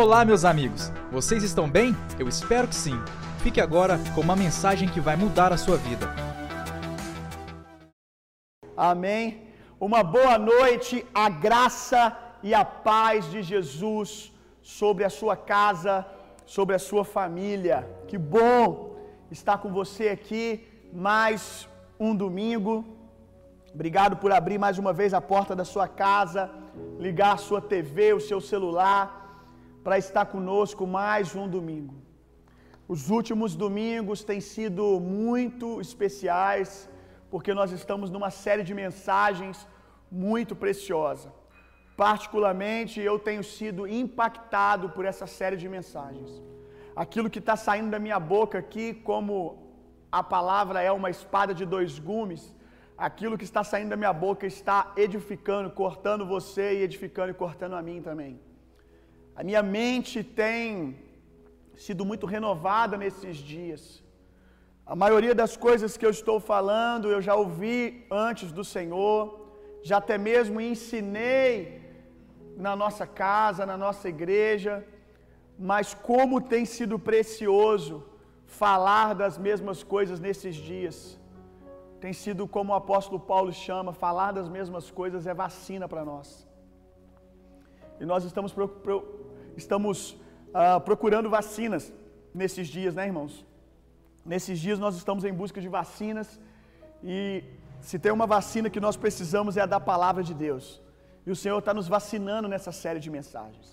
Olá, meus amigos! Vocês estão bem? Eu espero que sim. Fique agora com uma mensagem que vai mudar a sua vida. Amém. Uma boa noite, a graça e a paz de Jesus sobre a sua casa, sobre a sua família. Que bom estar com você aqui mais um domingo. Obrigado por abrir mais uma vez a porta da sua casa, ligar a sua TV, o seu celular para estar conosco mais um domingo. Os últimos domingos têm sido muito especiais, porque nós estamos numa série de mensagens muito preciosa. Particularmente, eu tenho sido impactado por essa série de mensagens. Aquilo que está saindo da minha boca aqui, como a palavra é uma espada de dois gumes, aquilo que está saindo da minha boca está edificando, cortando você e edificando e cortando a mim também. A minha mente tem sido muito renovada nesses dias. A maioria das coisas que eu estou falando eu já ouvi antes do Senhor, já até mesmo ensinei na nossa casa, na nossa igreja, mas como tem sido precioso falar das mesmas coisas nesses dias. Tem sido como o apóstolo Paulo chama, falar das mesmas coisas é vacina para nós. E nós estamos estamos ah, procurando vacinas nesses dias, né, irmãos? Nesses dias nós estamos em busca de vacinas e se tem uma vacina que nós precisamos é a da palavra de Deus. E o Senhor está nos vacinando nessa série de mensagens.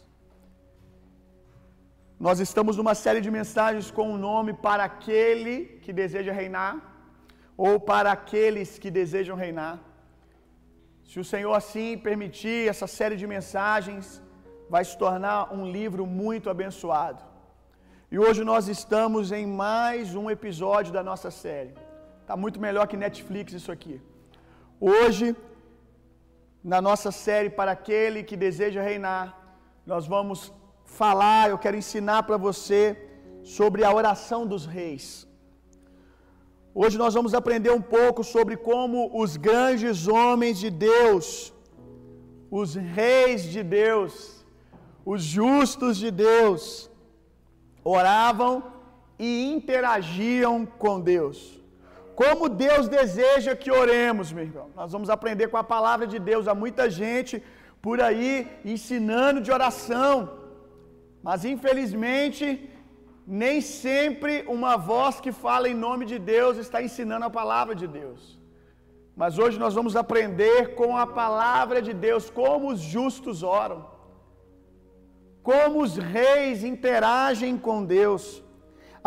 Nós estamos numa série de mensagens com o um nome para aquele que deseja reinar, ou para aqueles que desejam reinar. Se o Senhor assim permitir essa série de mensagens, vai se tornar um livro muito abençoado. E hoje nós estamos em mais um episódio da nossa série. Está muito melhor que Netflix isso aqui. Hoje, na nossa série Para aquele que deseja reinar, nós vamos falar, eu quero ensinar para você sobre a oração dos reis. Hoje nós vamos aprender um pouco sobre como os grandes homens de Deus, os reis de Deus, os justos de Deus oravam e interagiam com Deus. Como Deus deseja que oremos, meu irmão. Nós vamos aprender com a palavra de Deus. Há muita gente por aí ensinando de oração, mas infelizmente nem sempre uma voz que fala em nome de Deus está ensinando a palavra de Deus. Mas hoje nós vamos aprender com a palavra de Deus como os justos oram como os reis interagem com Deus.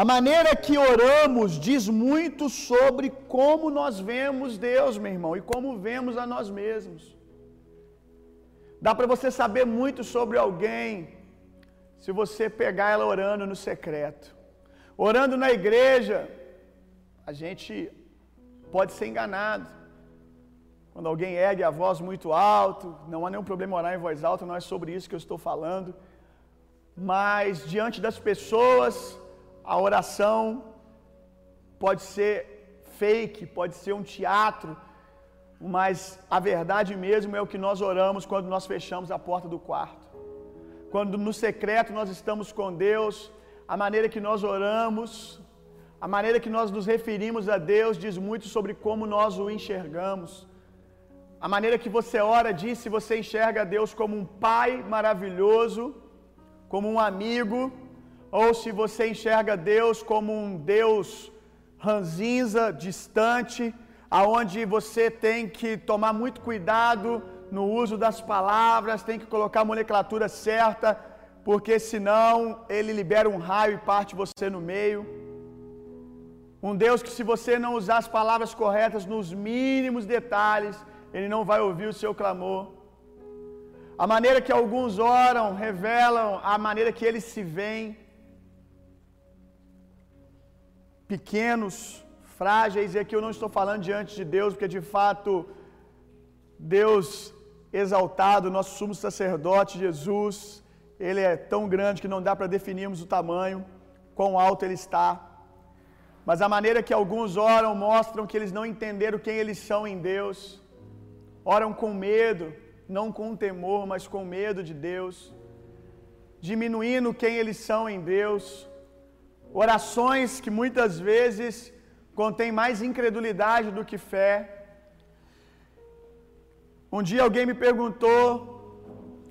A maneira que oramos diz muito sobre como nós vemos Deus, meu irmão, e como vemos a nós mesmos. Dá para você saber muito sobre alguém se você pegar ela orando no secreto. Orando na igreja, a gente pode ser enganado. Quando alguém ergue a voz muito alto, não há nenhum problema orar em voz alta, não é sobre isso que eu estou falando mas diante das pessoas, a oração pode ser fake, pode ser um teatro, mas a verdade mesmo é o que nós oramos quando nós fechamos a porta do quarto. Quando no secreto nós estamos com Deus, a maneira que nós oramos, a maneira que nós nos referimos a Deus diz muito sobre como nós o enxergamos. A maneira que você ora diz se você enxerga Deus como um pai maravilhoso como um amigo, ou se você enxerga Deus como um Deus ranzinza, distante, aonde você tem que tomar muito cuidado no uso das palavras, tem que colocar a nomenclatura certa, porque senão ele libera um raio e parte você no meio. Um Deus que, se você não usar as palavras corretas nos mínimos detalhes, ele não vai ouvir o seu clamor. A maneira que alguns oram revelam a maneira que eles se veem. Pequenos, frágeis, e aqui eu não estou falando diante de Deus, porque de fato, Deus exaltado, nosso sumo sacerdote Jesus, ele é tão grande que não dá para definirmos o tamanho, quão alto ele está. Mas a maneira que alguns oram mostram que eles não entenderam quem eles são em Deus, oram com medo, não com temor, mas com medo de Deus. diminuindo quem eles são em Deus. Orações que muitas vezes contêm mais incredulidade do que fé. Um dia alguém me perguntou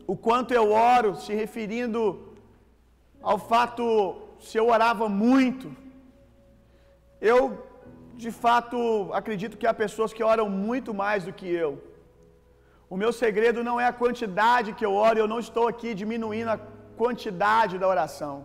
o quanto eu oro, se referindo ao fato se eu orava muito. Eu, de fato, acredito que há pessoas que oram muito mais do que eu. O meu segredo não é a quantidade que eu oro, eu não estou aqui diminuindo a quantidade da oração.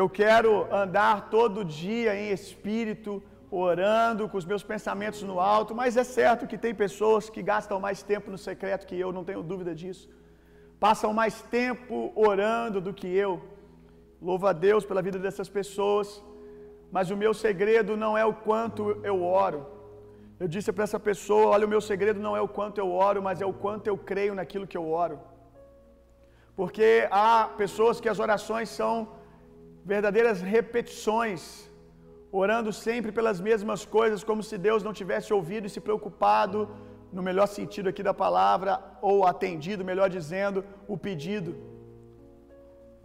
Eu quero andar todo dia em espírito, orando, com os meus pensamentos no alto, mas é certo que tem pessoas que gastam mais tempo no secreto que eu, não tenho dúvida disso. Passam mais tempo orando do que eu. Louvo a Deus pela vida dessas pessoas, mas o meu segredo não é o quanto eu oro. Eu disse para essa pessoa: olha, o meu segredo não é o quanto eu oro, mas é o quanto eu creio naquilo que eu oro. Porque há pessoas que as orações são verdadeiras repetições, orando sempre pelas mesmas coisas, como se Deus não tivesse ouvido e se preocupado, no melhor sentido aqui da palavra, ou atendido, melhor dizendo, o pedido.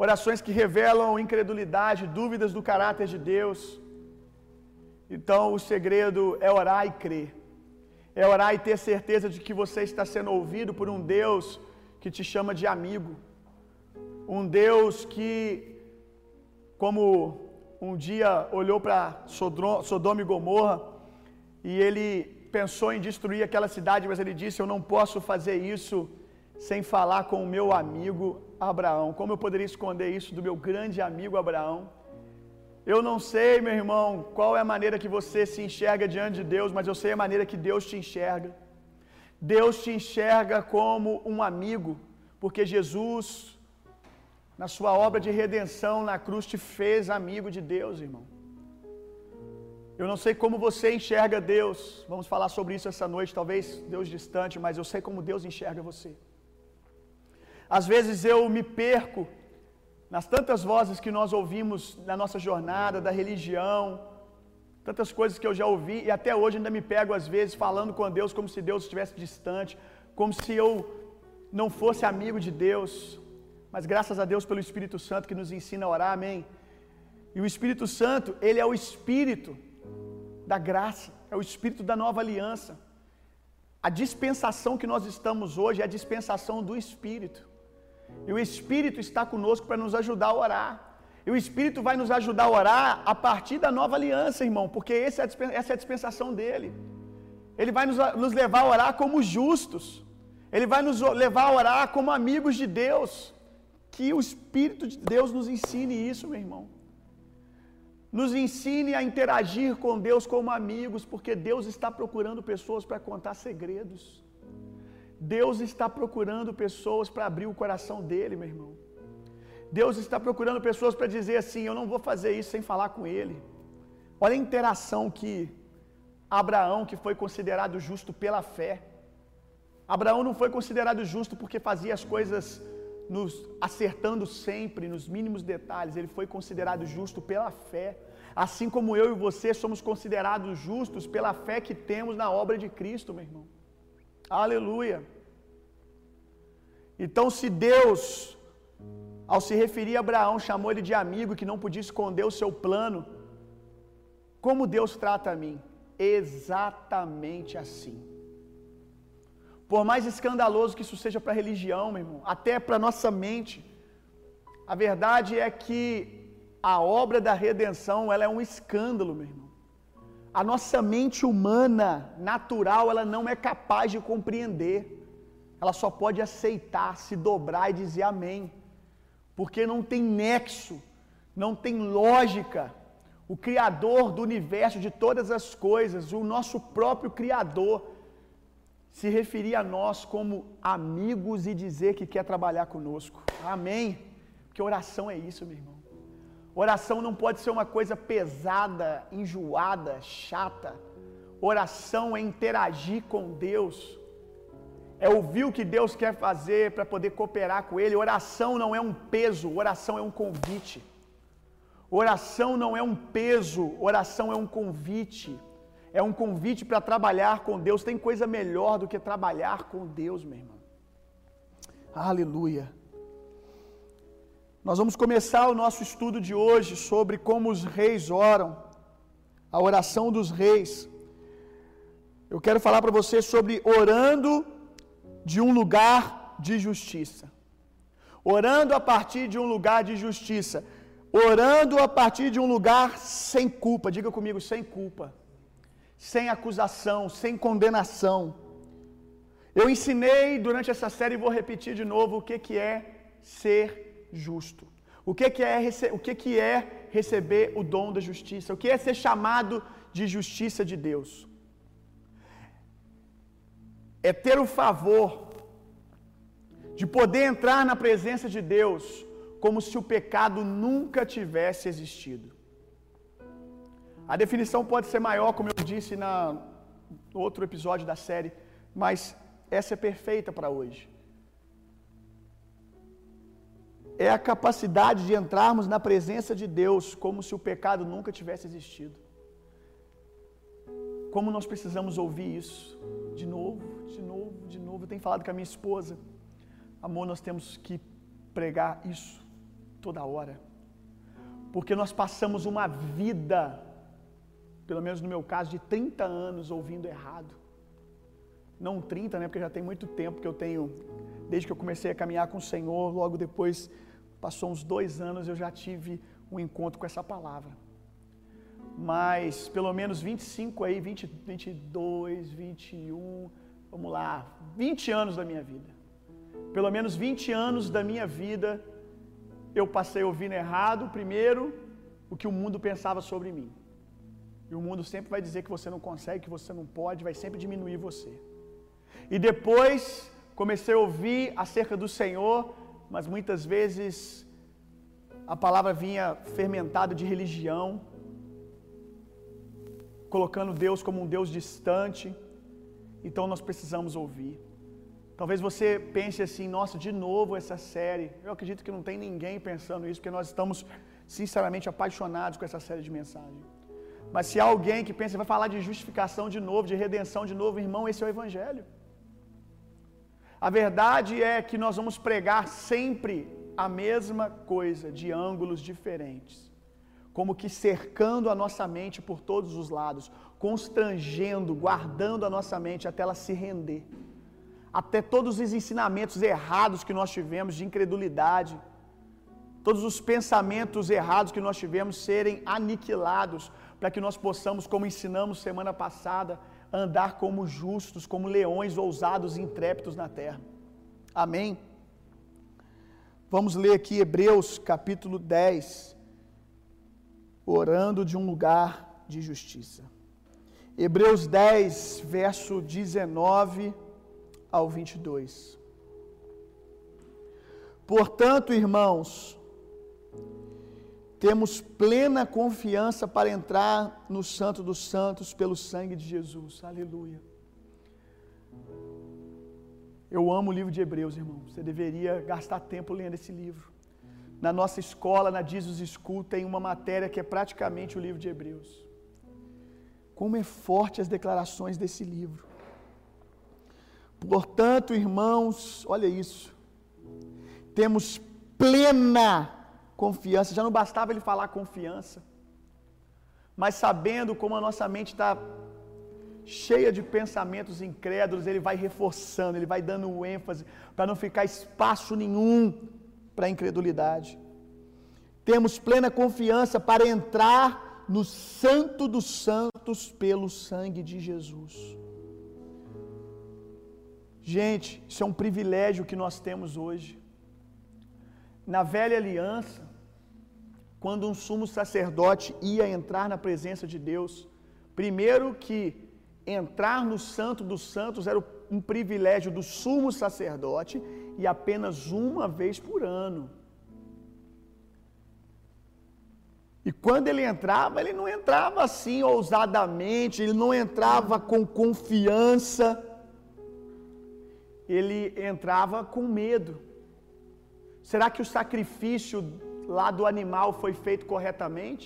Orações que revelam incredulidade, dúvidas do caráter de Deus. Então, o segredo é orar e crer. É orar e ter certeza de que você está sendo ouvido por um Deus que te chama de amigo. Um Deus que, como um dia olhou para Sodoma e Gomorra e ele pensou em destruir aquela cidade, mas ele disse: Eu não posso fazer isso sem falar com o meu amigo Abraão. Como eu poderia esconder isso do meu grande amigo Abraão? Eu não sei, meu irmão, qual é a maneira que você se enxerga diante de Deus, mas eu sei a maneira que Deus te enxerga. Deus te enxerga como um amigo, porque Jesus, na sua obra de redenção na cruz, te fez amigo de Deus, irmão. Eu não sei como você enxerga Deus, vamos falar sobre isso essa noite, talvez Deus distante, mas eu sei como Deus enxerga você. Às vezes eu me perco nas tantas vozes que nós ouvimos na nossa jornada, da religião, tantas coisas que eu já ouvi e até hoje ainda me pego às vezes falando com Deus como se Deus estivesse distante, como se eu não fosse amigo de Deus. Mas graças a Deus pelo Espírito Santo que nos ensina a orar, amém. E o Espírito Santo, ele é o espírito da graça, é o espírito da nova aliança. A dispensação que nós estamos hoje é a dispensação do Espírito. E o Espírito está conosco para nos ajudar a orar. E o Espírito vai nos ajudar a orar a partir da nova aliança, irmão, porque é essa é a dispensação dele. Ele vai nos, nos levar a orar como justos. Ele vai nos levar a orar como amigos de Deus. Que o Espírito de Deus nos ensine isso, meu irmão. Nos ensine a interagir com Deus como amigos, porque Deus está procurando pessoas para contar segredos. Deus está procurando pessoas para abrir o coração dele, meu irmão. Deus está procurando pessoas para dizer assim: Eu não vou fazer isso sem falar com ele. Olha a interação que Abraão, que foi considerado justo pela fé, Abraão não foi considerado justo porque fazia as coisas nos acertando sempre, nos mínimos detalhes, ele foi considerado justo pela fé. Assim como eu e você somos considerados justos pela fé que temos na obra de Cristo, meu irmão. Aleluia. Então, se Deus, ao se referir a Abraão, chamou ele de amigo que não podia esconder o seu plano, como Deus trata a mim? Exatamente assim. Por mais escandaloso que isso seja para a religião, meu irmão, até para a nossa mente, a verdade é que a obra da redenção ela é um escândalo, meu irmão. A nossa mente humana, natural, ela não é capaz de compreender. Ela só pode aceitar, se dobrar e dizer amém. Porque não tem nexo, não tem lógica. O Criador do universo, de todas as coisas, o nosso próprio Criador, se referir a nós como amigos e dizer que quer trabalhar conosco. Amém? Porque oração é isso, meu irmão. Oração não pode ser uma coisa pesada, enjoada, chata. Oração é interagir com Deus, é ouvir o que Deus quer fazer para poder cooperar com Ele. Oração não é um peso, oração é um convite. Oração não é um peso, oração é um convite. É um convite para trabalhar com Deus. Tem coisa melhor do que trabalhar com Deus, meu irmão. Aleluia. Nós vamos começar o nosso estudo de hoje sobre como os reis oram, a oração dos reis. Eu quero falar para você sobre orando de um lugar de justiça. Orando a partir de um lugar de justiça. Orando a partir de um lugar sem culpa. Diga comigo, sem culpa. Sem acusação, sem condenação. Eu ensinei durante essa série e vou repetir de novo o que, que é ser justo. O que, que, é, o que, que é receber o dom da justiça? O que é ser chamado de justiça de Deus? É ter o favor de poder entrar na presença de Deus como se o pecado nunca tivesse existido. A definição pode ser maior, como eu disse na outro episódio da série, mas essa é perfeita para hoje. É a capacidade de entrarmos na presença de Deus como se o pecado nunca tivesse existido. Como nós precisamos ouvir isso de novo, de novo, de novo. Eu tenho falado com a minha esposa. Amor, nós temos que pregar isso toda hora. Porque nós passamos uma vida, pelo menos no meu caso, de 30 anos ouvindo errado. Não 30, né? Porque já tem muito tempo que eu tenho, desde que eu comecei a caminhar com o Senhor, logo depois, passou uns dois anos, eu já tive um encontro com essa palavra. Mas pelo menos 25 aí, 20, 22, 21, vamos lá, 20 anos da minha vida. Pelo menos 20 anos da minha vida, eu passei ouvindo errado, primeiro, o que o mundo pensava sobre mim. E o mundo sempre vai dizer que você não consegue, que você não pode, vai sempre diminuir você. E depois comecei a ouvir acerca do Senhor, mas muitas vezes a palavra vinha fermentada de religião, colocando Deus como um Deus distante. Então nós precisamos ouvir. Talvez você pense assim, nossa, de novo essa série. Eu acredito que não tem ninguém pensando isso, porque nós estamos sinceramente apaixonados com essa série de mensagens. Mas se há alguém que pensa, vai falar de justificação de novo, de redenção de novo, irmão, esse é o Evangelho. A verdade é que nós vamos pregar sempre a mesma coisa, de ângulos diferentes. Como que cercando a nossa mente por todos os lados, constrangendo, guardando a nossa mente até ela se render. Até todos os ensinamentos errados que nós tivemos de incredulidade, todos os pensamentos errados que nós tivemos serem aniquilados, para que nós possamos, como ensinamos semana passada, andar como justos, como leões ousados e intrépidos na terra. Amém? Vamos ler aqui Hebreus capítulo 10, orando de um lugar de justiça. Hebreus 10, verso 19 ao 22. Portanto, irmãos, temos plena confiança para entrar no Santo dos Santos pelo sangue de Jesus. Aleluia. Eu amo o livro de Hebreus, irmão. Você deveria gastar tempo lendo esse livro. Na nossa escola, na Jesus School, tem uma matéria que é praticamente o livro de Hebreus. Como é forte as declarações desse livro. Portanto, irmãos, olha isso. Temos plena confiança. Já não bastava ele falar confiança, mas sabendo como a nossa mente está cheia de pensamentos incrédulos, ele vai reforçando, ele vai dando ênfase para não ficar espaço nenhum para a incredulidade. Temos plena confiança para entrar no Santo dos Santos pelo sangue de Jesus. Gente, isso é um privilégio que nós temos hoje. Na velha aliança, quando um sumo sacerdote ia entrar na presença de Deus, primeiro que entrar no Santo dos Santos era um privilégio do sumo sacerdote e apenas uma vez por ano. E quando ele entrava, ele não entrava assim ousadamente, ele não entrava com confiança, ele entrava com medo. Será que o sacrifício lá do animal foi feito corretamente?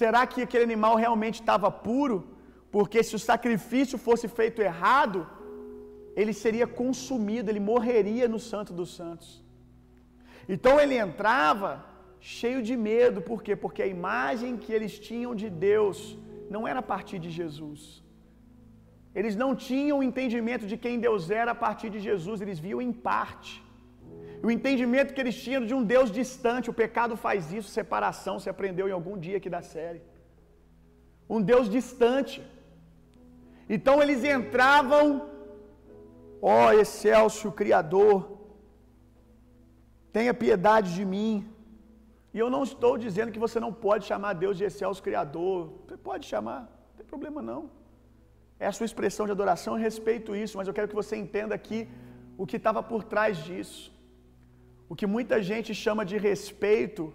Será que aquele animal realmente estava puro? Porque se o sacrifício fosse feito errado, ele seria consumido, ele morreria no Santo dos Santos. Então ele entrava cheio de medo, por quê? Porque a imagem que eles tinham de Deus não era a partir de Jesus. Eles não tinham entendimento de quem Deus era a partir de Jesus, eles viam em parte. O entendimento que eles tinham de um Deus distante, o pecado faz isso, separação, se aprendeu em algum dia aqui da série. Um Deus distante. Então eles entravam, ó oh, excelso Criador, tenha piedade de mim. E eu não estou dizendo que você não pode chamar Deus de excelso Criador. Você pode chamar, não tem problema não. É a sua expressão de adoração, eu respeito isso, mas eu quero que você entenda aqui o que estava por trás disso. O que muita gente chama de respeito,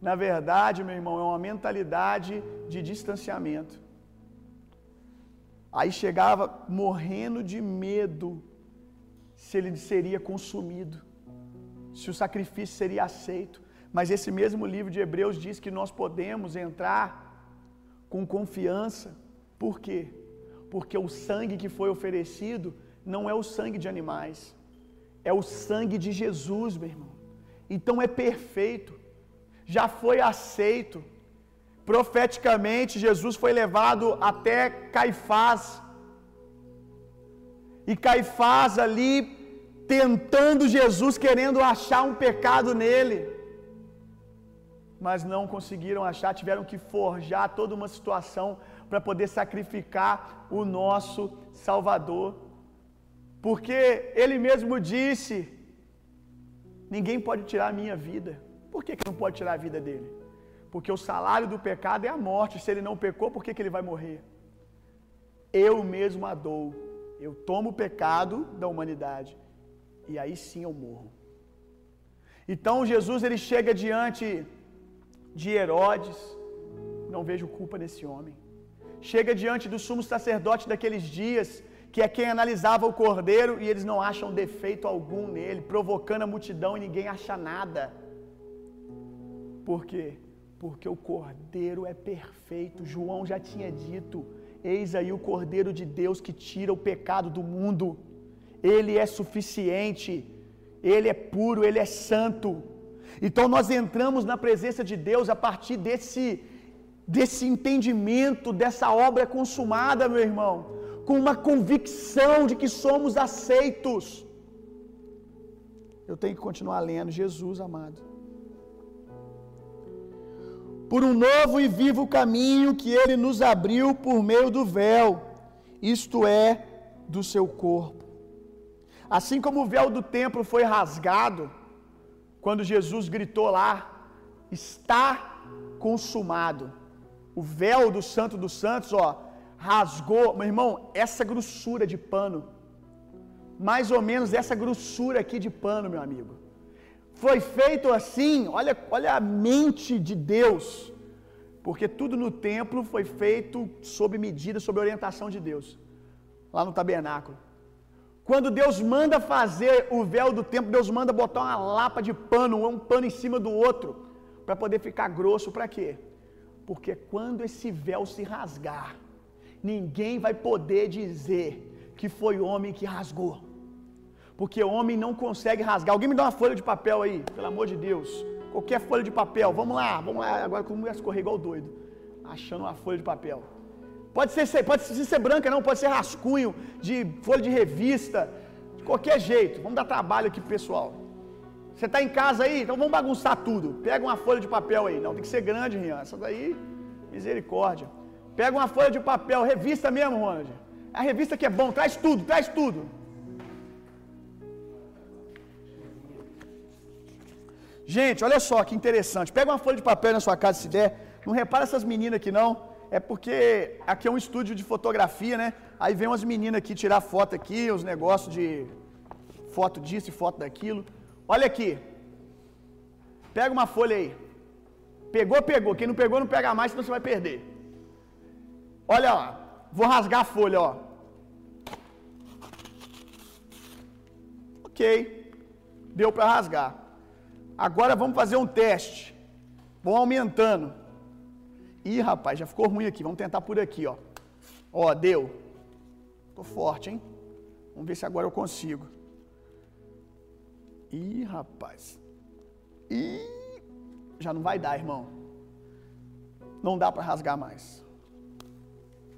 na verdade, meu irmão, é uma mentalidade de distanciamento. Aí chegava morrendo de medo se ele seria consumido, se o sacrifício seria aceito. Mas esse mesmo livro de Hebreus diz que nós podemos entrar com confiança. Por quê? Porque o sangue que foi oferecido não é o sangue de animais, é o sangue de Jesus, meu irmão. Então é perfeito, já foi aceito. Profeticamente, Jesus foi levado até Caifás. E Caifás ali tentando Jesus, querendo achar um pecado nele. Mas não conseguiram achar, tiveram que forjar toda uma situação para poder sacrificar o nosso Salvador. Porque ele mesmo disse: Ninguém pode tirar a minha vida. Por que, que não pode tirar a vida dele? Porque o salário do pecado é a morte. Se ele não pecou, por que, que ele vai morrer? Eu mesmo a dou. Eu tomo o pecado da humanidade. E aí sim eu morro. Então Jesus ele chega diante de Herodes. Não vejo culpa nesse homem. Chega diante do sumo sacerdote daqueles dias que é quem analisava o cordeiro e eles não acham defeito algum nele, provocando a multidão e ninguém acha nada. Por quê? Porque o cordeiro é perfeito. João já tinha dito: Eis aí o cordeiro de Deus que tira o pecado do mundo. Ele é suficiente, ele é puro, ele é santo. Então nós entramos na presença de Deus a partir desse desse entendimento dessa obra consumada, meu irmão com uma convicção de que somos aceitos. Eu tenho que continuar lendo. Jesus amado. Por um novo e vivo caminho que ele nos abriu por meio do véu, isto é, do seu corpo. Assim como o véu do templo foi rasgado, quando Jesus gritou lá: Está consumado. O véu do Santo dos Santos, ó, rasgou, meu irmão, essa grossura de pano, mais ou menos essa grossura aqui de pano, meu amigo. Foi feito assim, olha, olha a mente de Deus, porque tudo no templo foi feito sob medida, sob orientação de Deus, lá no tabernáculo. Quando Deus manda fazer o véu do templo, Deus manda botar uma lapa de pano, um pano em cima do outro, para poder ficar grosso, para quê? Porque quando esse véu se rasgar, ninguém vai poder dizer que foi homem que rasgou. Porque homem não consegue rasgar. Alguém me dá uma folha de papel aí, pelo amor de Deus. Qualquer folha de papel. Vamos lá, vamos lá. Agora como ia escorrer igual doido. Achando uma folha de papel. Pode ser, pode ser branca, não, pode ser rascunho de folha de revista. De qualquer jeito. Vamos dar trabalho aqui pessoal. Você está em casa aí? Então vamos bagunçar tudo. Pega uma folha de papel aí. Não, tem que ser grande, Rian. Essa daí, misericórdia. Pega uma folha de papel, revista mesmo, Ronald. A revista que é bom, traz tudo, traz tudo. Gente, olha só que interessante. Pega uma folha de papel na sua casa se der. Não repara essas meninas aqui não. É porque aqui é um estúdio de fotografia, né? Aí vem umas meninas aqui tirar foto aqui, os negócios de foto disso e foto daquilo. Olha aqui. Pega uma folha aí. Pegou, pegou. Quem não pegou, não pega mais, senão você vai perder. Olha, ó, vou rasgar a folha, ó. Ok, deu para rasgar. Agora vamos fazer um teste. Vamos aumentando. Ih, rapaz, já ficou ruim aqui. Vamos tentar por aqui, ó. Ó, deu. Tô forte, hein? Vamos ver se agora eu consigo. Ih, rapaz. e já não vai dar, irmão. Não dá para rasgar mais.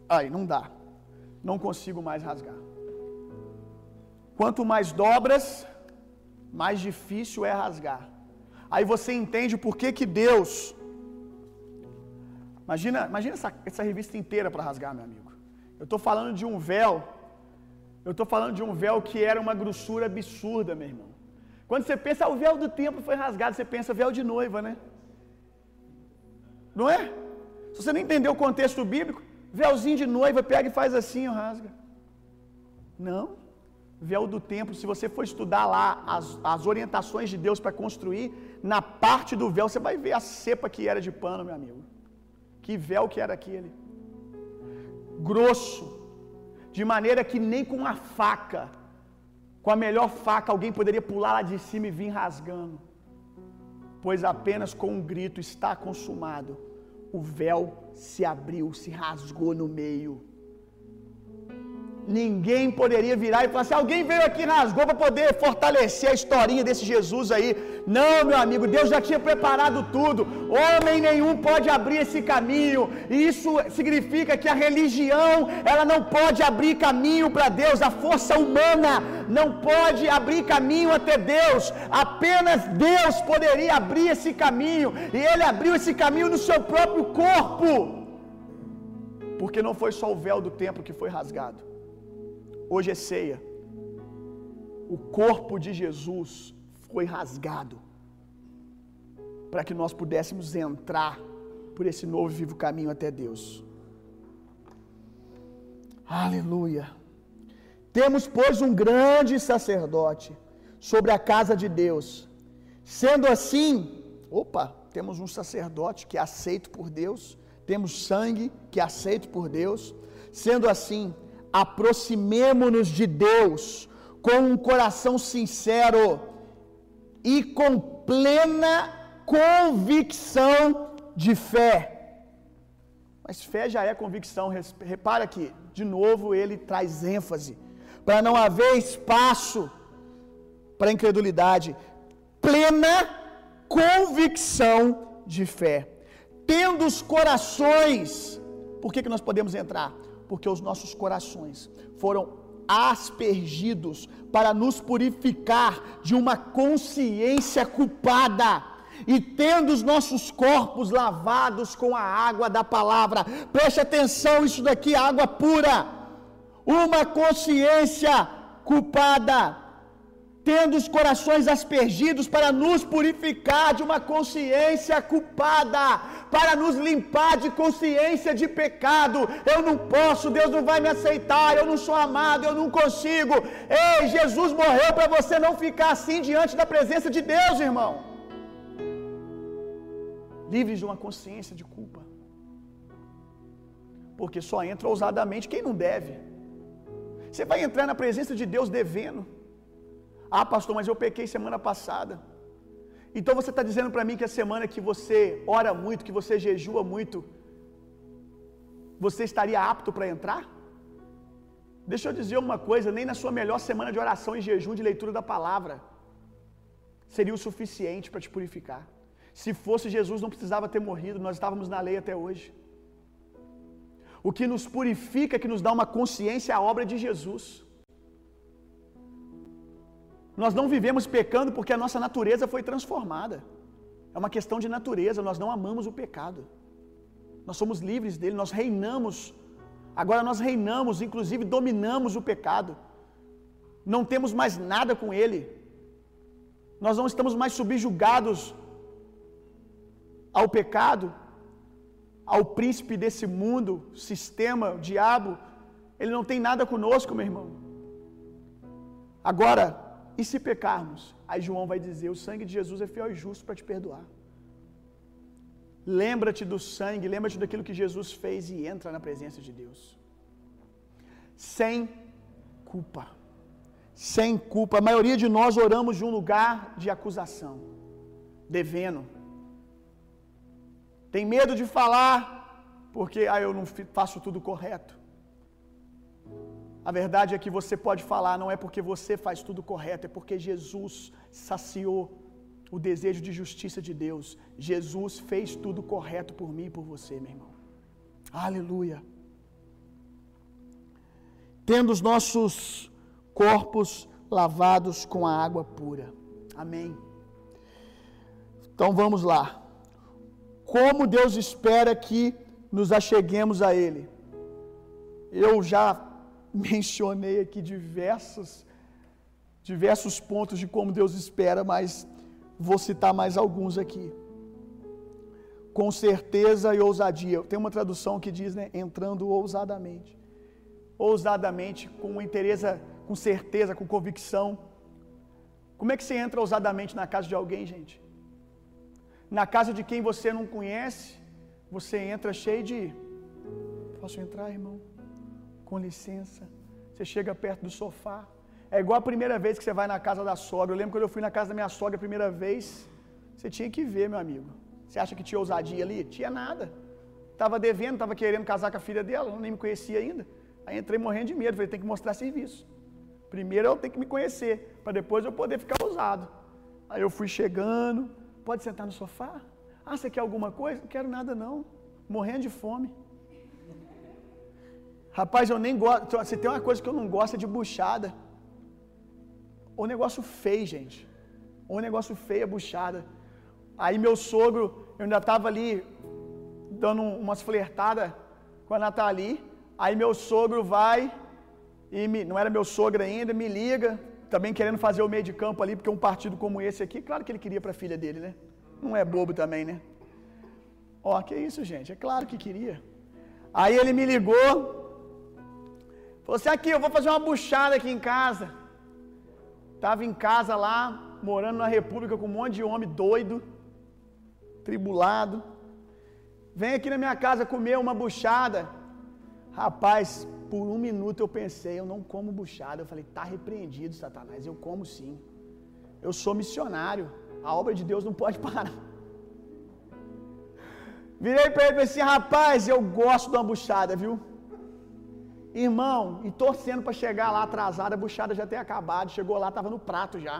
Aí, não dá. Não consigo mais rasgar. Quanto mais dobras, mais difícil é rasgar. Aí você entende por que que Deus Imagina, imagina essa, essa revista inteira para rasgar, meu amigo. Eu estou falando de um véu. Eu estou falando de um véu que era uma grossura absurda, meu irmão. Quando você pensa, ah, o véu do templo foi rasgado, você pensa véu de noiva, né? Não é? Se você não entendeu o contexto bíblico, véuzinho de noiva, pega e faz assim, rasga. Não. Véu do templo, se você for estudar lá as, as orientações de Deus para construir, na parte do véu você vai ver a cepa que era de pano, meu amigo. Que véu que era aquele? Grosso, de maneira que nem com uma faca, com a melhor faca, alguém poderia pular lá de cima e vir rasgando. Pois apenas com um grito está consumado, o véu se abriu, se rasgou no meio. Ninguém poderia virar e falar assim: alguém veio aqui e rasgou para poder fortalecer a historinha desse Jesus aí. Não, meu amigo, Deus já tinha preparado tudo. Homem nenhum pode abrir esse caminho. E isso significa que a religião, ela não pode abrir caminho para Deus. A força humana não pode abrir caminho até Deus. Apenas Deus poderia abrir esse caminho. E Ele abriu esse caminho no seu próprio corpo. Porque não foi só o véu do templo que foi rasgado. Hoje é ceia. O corpo de Jesus foi rasgado para que nós pudéssemos entrar por esse novo e vivo caminho até Deus. Aleluia. Temos, pois, um grande sacerdote sobre a casa de Deus. Sendo assim, opa, temos um sacerdote que é aceito por Deus, temos sangue que é aceito por Deus. Sendo assim, aproximemo-nos de Deus com um coração sincero e com plena convicção de fé. Mas fé já é convicção, repara que, de novo, ele traz ênfase, para não haver espaço para incredulidade. Plena convicção de fé. Tendo os corações, por que, que nós podemos entrar? Porque os nossos corações foram aspergidos para nos purificar de uma consciência culpada e tendo os nossos corpos lavados com a água da palavra. Preste atenção, isso daqui é água pura. Uma consciência culpada tendo os corações aspergidos para nos purificar de uma consciência culpada, para nos limpar de consciência de pecado. Eu não posso, Deus não vai me aceitar, eu não sou amado, eu não consigo. Ei, Jesus morreu para você não ficar assim diante da presença de Deus, irmão. Livres de uma consciência de culpa. Porque só entra ousadamente quem não deve. Você vai entrar na presença de Deus devendo. Ah, pastor, mas eu pequei semana passada. Então você está dizendo para mim que a semana que você ora muito, que você jejua muito, você estaria apto para entrar? Deixa eu dizer uma coisa: nem na sua melhor semana de oração e jejum de leitura da palavra seria o suficiente para te purificar. Se fosse Jesus, não precisava ter morrido, nós estávamos na lei até hoje. O que nos purifica, que nos dá uma consciência, é a obra de Jesus. Nós não vivemos pecando porque a nossa natureza foi transformada. É uma questão de natureza, nós não amamos o pecado. Nós somos livres dele, nós reinamos. Agora nós reinamos, inclusive dominamos o pecado. Não temos mais nada com ele. Nós não estamos mais subjugados ao pecado, ao príncipe desse mundo, sistema, diabo. Ele não tem nada conosco, meu irmão. Agora, e se pecarmos? Aí João vai dizer: o sangue de Jesus é fiel e justo para te perdoar. Lembra-te do sangue, lembra-te daquilo que Jesus fez e entra na presença de Deus. Sem culpa. Sem culpa. A maioria de nós oramos de um lugar de acusação, devendo. Tem medo de falar, porque ah, eu não faço tudo correto. A verdade é que você pode falar, não é porque você faz tudo correto, é porque Jesus saciou o desejo de justiça de Deus. Jesus fez tudo correto por mim e por você, meu irmão. Aleluia. Tendo os nossos corpos lavados com a água pura. Amém. Então vamos lá. Como Deus espera que nos acheguemos a Ele? Eu já mencionei aqui diversos, diversos pontos de como Deus espera, mas vou citar mais alguns aqui. Com certeza e ousadia. Tem uma tradução que diz, né, entrando ousadamente. Ousadamente, com interesse, com certeza, com convicção. Como é que você entra ousadamente na casa de alguém, gente? Na casa de quem você não conhece, você entra cheio de. Posso entrar, irmão? Com licença. Você chega perto do sofá. É igual a primeira vez que você vai na casa da sogra. Eu lembro quando eu fui na casa da minha sogra a primeira vez. Você tinha que ver, meu amigo. Você acha que tinha ousadia ali? Tinha nada. Tava devendo, tava querendo casar com a filha dela, nem me conhecia ainda. Aí entrei morrendo de medo. Falei, tem que mostrar serviço. Primeiro eu tenho que me conhecer, para depois eu poder ficar ousado. Aí eu fui chegando. Pode sentar no sofá? Ah, você quer alguma coisa? Não quero nada não. Morrendo de fome. Rapaz, eu nem gosto. Se tem uma coisa que eu não gosto é de buchada. O negócio feio, gente. O negócio feio é buchada. Aí meu sogro, eu ainda estava ali dando umas flertadas com a Nathalie. Aí meu sogro vai e me, não era meu sogro ainda, me liga, também querendo fazer o meio de campo ali, porque um partido como esse aqui, claro que ele queria para a filha dele, né? Não é bobo também, né? Ó, que isso, gente? É claro que queria. Aí ele me ligou, falou assim: aqui, eu vou fazer uma buchada aqui em casa. Estava em casa lá, morando na República com um monte de homem doido, tribulado. Vem aqui na minha casa comer uma buchada. Rapaz, por um minuto eu pensei, eu não como buchada. Eu falei, tá repreendido, Satanás, eu como sim. Eu sou missionário. A obra de Deus não pode parar. Virei para ele e falei assim, rapaz, eu gosto de uma buchada, viu? Irmão, e torcendo para chegar lá atrasado, a buchada já ter acabado. Chegou lá, estava no prato já.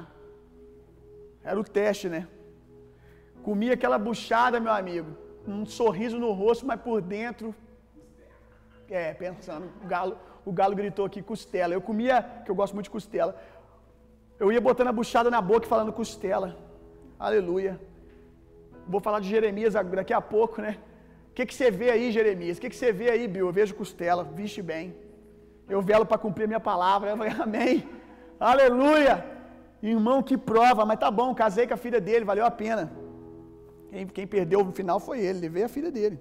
Era o teste, né? Comi aquela buchada, meu amigo. Um sorriso no rosto, mas por dentro. É, pensando, o galo, o galo gritou aqui, costela. Eu comia, que eu gosto muito de costela. Eu ia botando a buchada na boca e falando costela. Aleluia. Vou falar de Jeremias daqui a pouco, né? O que, que você vê aí, Jeremias? O que, que você vê aí, Bill? Eu vejo costela, viste bem. Eu velo para cumprir a minha palavra. Eu falei, amém. Aleluia. Irmão, que prova, mas tá bom, casei com a filha dele, valeu a pena. Quem, quem perdeu no final foi ele, levei a filha dele.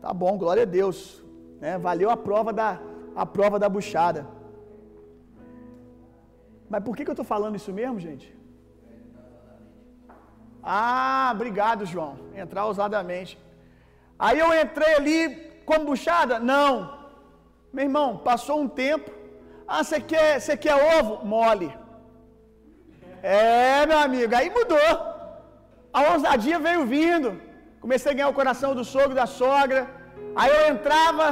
Tá bom, glória a Deus. Né? Valeu a prova da, a prova da buchada. Mas por que, que eu estou falando isso mesmo, gente? Ah, obrigado, João. Entrar ousadamente. Aí eu entrei ali como buchada? Não. Meu irmão, passou um tempo. Ah, você quer, você quer ovo? Mole. É, meu amigo, aí mudou. A ousadia veio vindo. Comecei a ganhar o coração do sogro, da sogra. Aí eu entrava,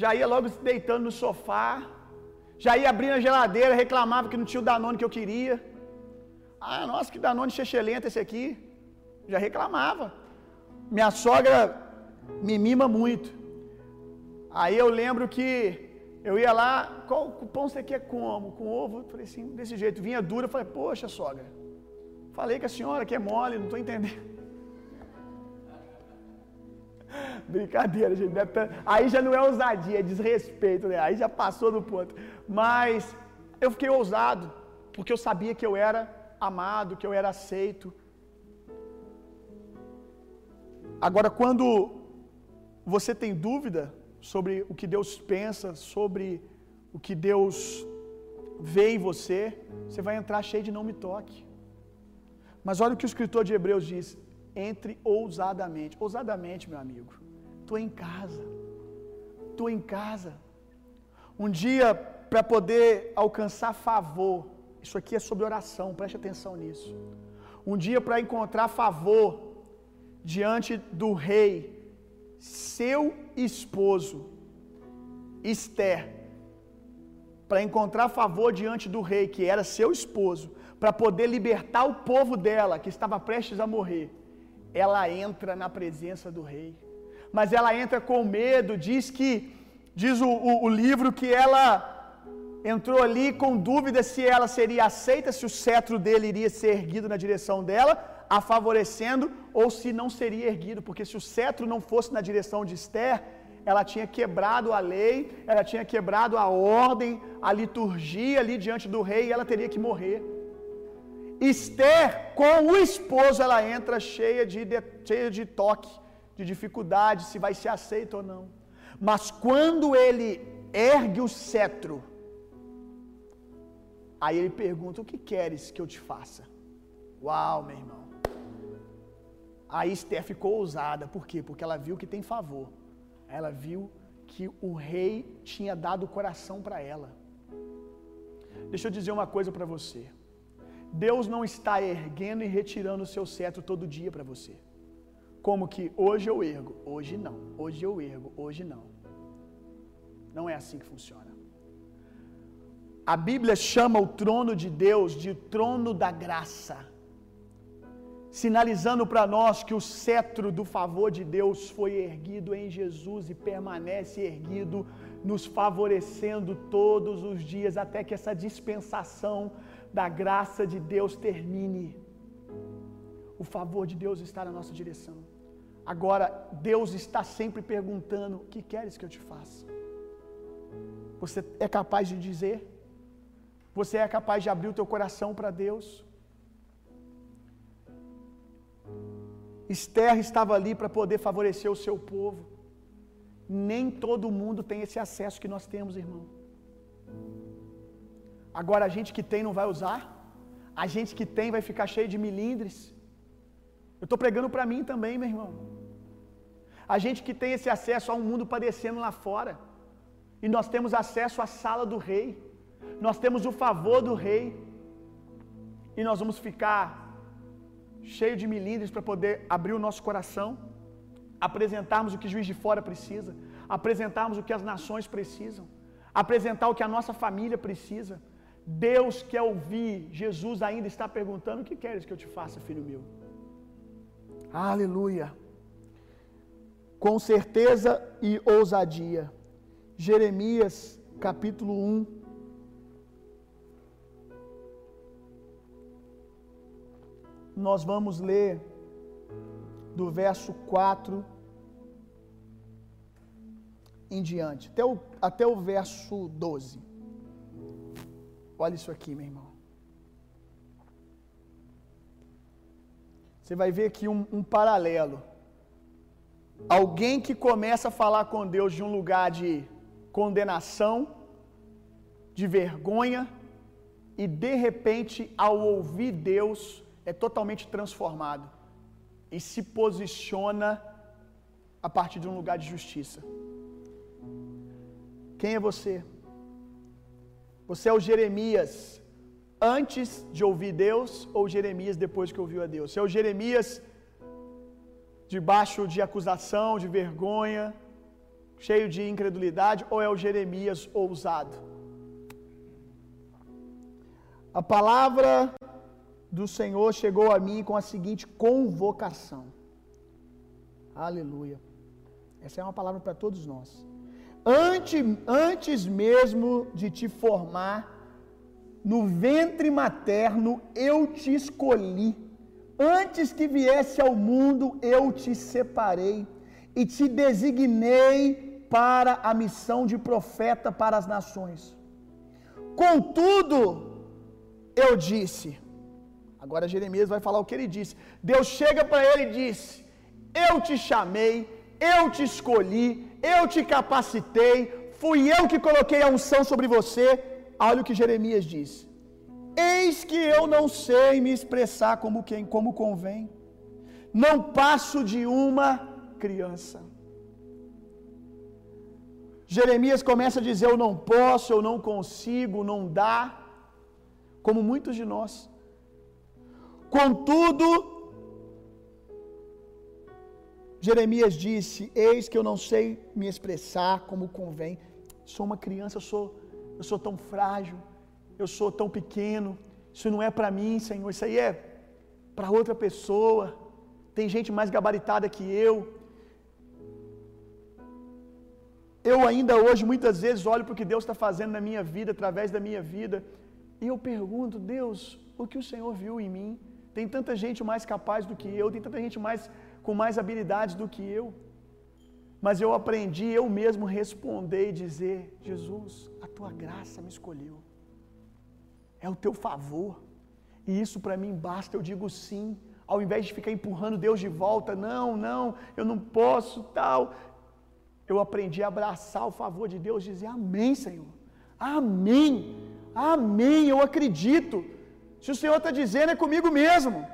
já ia logo deitando no sofá. Já ia abrindo a geladeira, reclamava que não tinha o Danone que eu queria. Ah, nossa, que Danone chechelento esse aqui. Já reclamava. Minha sogra me mima muito. Aí eu lembro que eu ia lá, qual pão você quer como? Com ovo? Eu falei assim, desse jeito. Vinha dura, eu falei, poxa, sogra. Falei com a senhora que é mole, não estou entendendo. Brincadeira, gente. Aí já não é ousadia, é desrespeito, né? Aí já passou do ponto. Mas eu fiquei ousado, porque eu sabia que eu era amado, que eu era aceito. Agora, quando você tem dúvida sobre o que Deus pensa, sobre o que Deus vê em você, você vai entrar cheio de não me toque. Mas olha o que o escritor de Hebreus diz: entre ousadamente. Ousadamente, meu amigo. Estou em casa. Estou em casa. Um dia, para poder alcançar favor, isso aqui é sobre oração, preste atenção nisso. Um dia, para encontrar favor diante do rei, seu esposo, Esther, para encontrar favor diante do rei, que era seu esposo, para poder libertar o povo dela, que estava prestes a morrer, ela entra na presença do rei. Mas ela entra com medo, diz que, diz o, o, o livro que ela entrou ali com dúvida se ela seria aceita, se o cetro dele iria ser erguido na direção dela, a favorecendo, ou se não seria erguido, porque se o cetro não fosse na direção de Esther, ela tinha quebrado a lei, ela tinha quebrado a ordem, a liturgia ali diante do rei, e ela teria que morrer. Esther, com o esposo, ela entra cheia de, de, cheia de toque, de dificuldade, se vai ser aceita ou não. Mas quando ele ergue o cetro, aí ele pergunta: O que queres que eu te faça? Uau, meu irmão. Aí Esther ficou ousada, por quê? Porque ela viu que tem favor. Ela viu que o rei tinha dado o coração para ela. Deixa eu dizer uma coisa para você. Deus não está erguendo e retirando o seu cetro todo dia para você. Como que hoje eu ergo, hoje não. Hoje eu ergo, hoje não. Não é assim que funciona. A Bíblia chama o trono de Deus de trono da graça, sinalizando para nós que o cetro do favor de Deus foi erguido em Jesus e permanece erguido, nos favorecendo todos os dias até que essa dispensação da graça de Deus termine. O favor de Deus está na nossa direção. Agora, Deus está sempre perguntando: O que queres que eu te faça? Você é capaz de dizer? Você é capaz de abrir o teu coração para Deus? Esther estava ali para poder favorecer o seu povo. Nem todo mundo tem esse acesso que nós temos, irmão. Agora a gente que tem não vai usar. A gente que tem vai ficar cheio de milindres. Eu estou pregando para mim também, meu irmão. A gente que tem esse acesso a um mundo padecendo lá fora. E nós temos acesso à sala do rei. Nós temos o favor do rei. E nós vamos ficar cheio de milindres para poder abrir o nosso coração, apresentarmos o que o juiz de fora precisa, apresentarmos o que as nações precisam, apresentar o que a nossa família precisa. Deus quer ouvir, Jesus ainda está perguntando: O que queres que eu te faça, filho meu? Aleluia. Com certeza e ousadia. Jeremias capítulo 1. Nós vamos ler do verso 4 em diante, até o, até o verso 12. Olha isso aqui, meu irmão. Você vai ver aqui um, um paralelo. Alguém que começa a falar com Deus de um lugar de condenação, de vergonha, e de repente, ao ouvir Deus, é totalmente transformado e se posiciona a partir de um lugar de justiça. Quem é você? Você é o Jeremias antes de ouvir Deus ou Jeremias depois que ouviu a Deus? Você é o Jeremias debaixo de acusação, de vergonha, cheio de incredulidade, ou é o Jeremias ousado? A palavra do Senhor chegou a mim com a seguinte convocação. Aleluia. Essa é uma palavra para todos nós. Antes, antes mesmo de te formar no ventre materno, eu te escolhi. Antes que viesse ao mundo, eu te separei e te designei para a missão de profeta para as nações. Contudo, eu disse, agora Jeremias vai falar o que ele disse. Deus chega para ele e disse: Eu te chamei, eu te escolhi, eu te capacitei, fui eu que coloquei a unção sobre você. Olha o que Jeremias diz: Eis que eu não sei me expressar como quem como convém. Não passo de uma criança. Jeremias começa a dizer: Eu não posso, eu não consigo, não dá, como muitos de nós. Contudo, Jeremias disse: Eis que eu não sei me expressar como convém. Sou uma criança, eu sou, eu sou tão frágil, eu sou tão pequeno, Isso não é para mim, Senhor, isso aí é para outra pessoa. Tem gente mais gabaritada que eu. Eu ainda hoje, muitas vezes, olho para o que Deus está fazendo na minha vida, através da minha vida, e eu pergunto, Deus, o que o Senhor viu em mim? Tem tanta gente mais capaz do que eu, tem tanta gente mais com mais habilidades do que eu. Mas eu aprendi eu mesmo responder e dizer: Jesus, a tua graça me escolheu. É o teu favor. E isso para mim basta, eu digo sim. Ao invés de ficar empurrando Deus de volta, não, não, eu não posso, tal. Eu aprendi a abraçar o favor de Deus, dizer amém, Senhor. Amém. Amém. Eu acredito. Se o Senhor está dizendo, é comigo mesmo.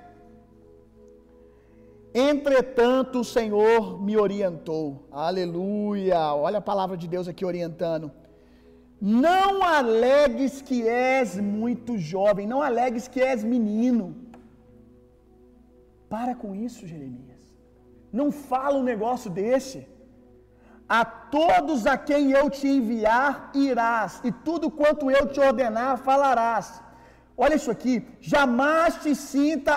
Entretanto, o Senhor me orientou. Aleluia. Olha a palavra de Deus aqui orientando. Não alegues que és muito jovem, não alegues que és menino. Para com isso, Jeremias. Não fala um negócio desse. A todos a quem eu te enviar irás, e tudo quanto eu te ordenar falarás. Olha isso aqui, jamais te sinta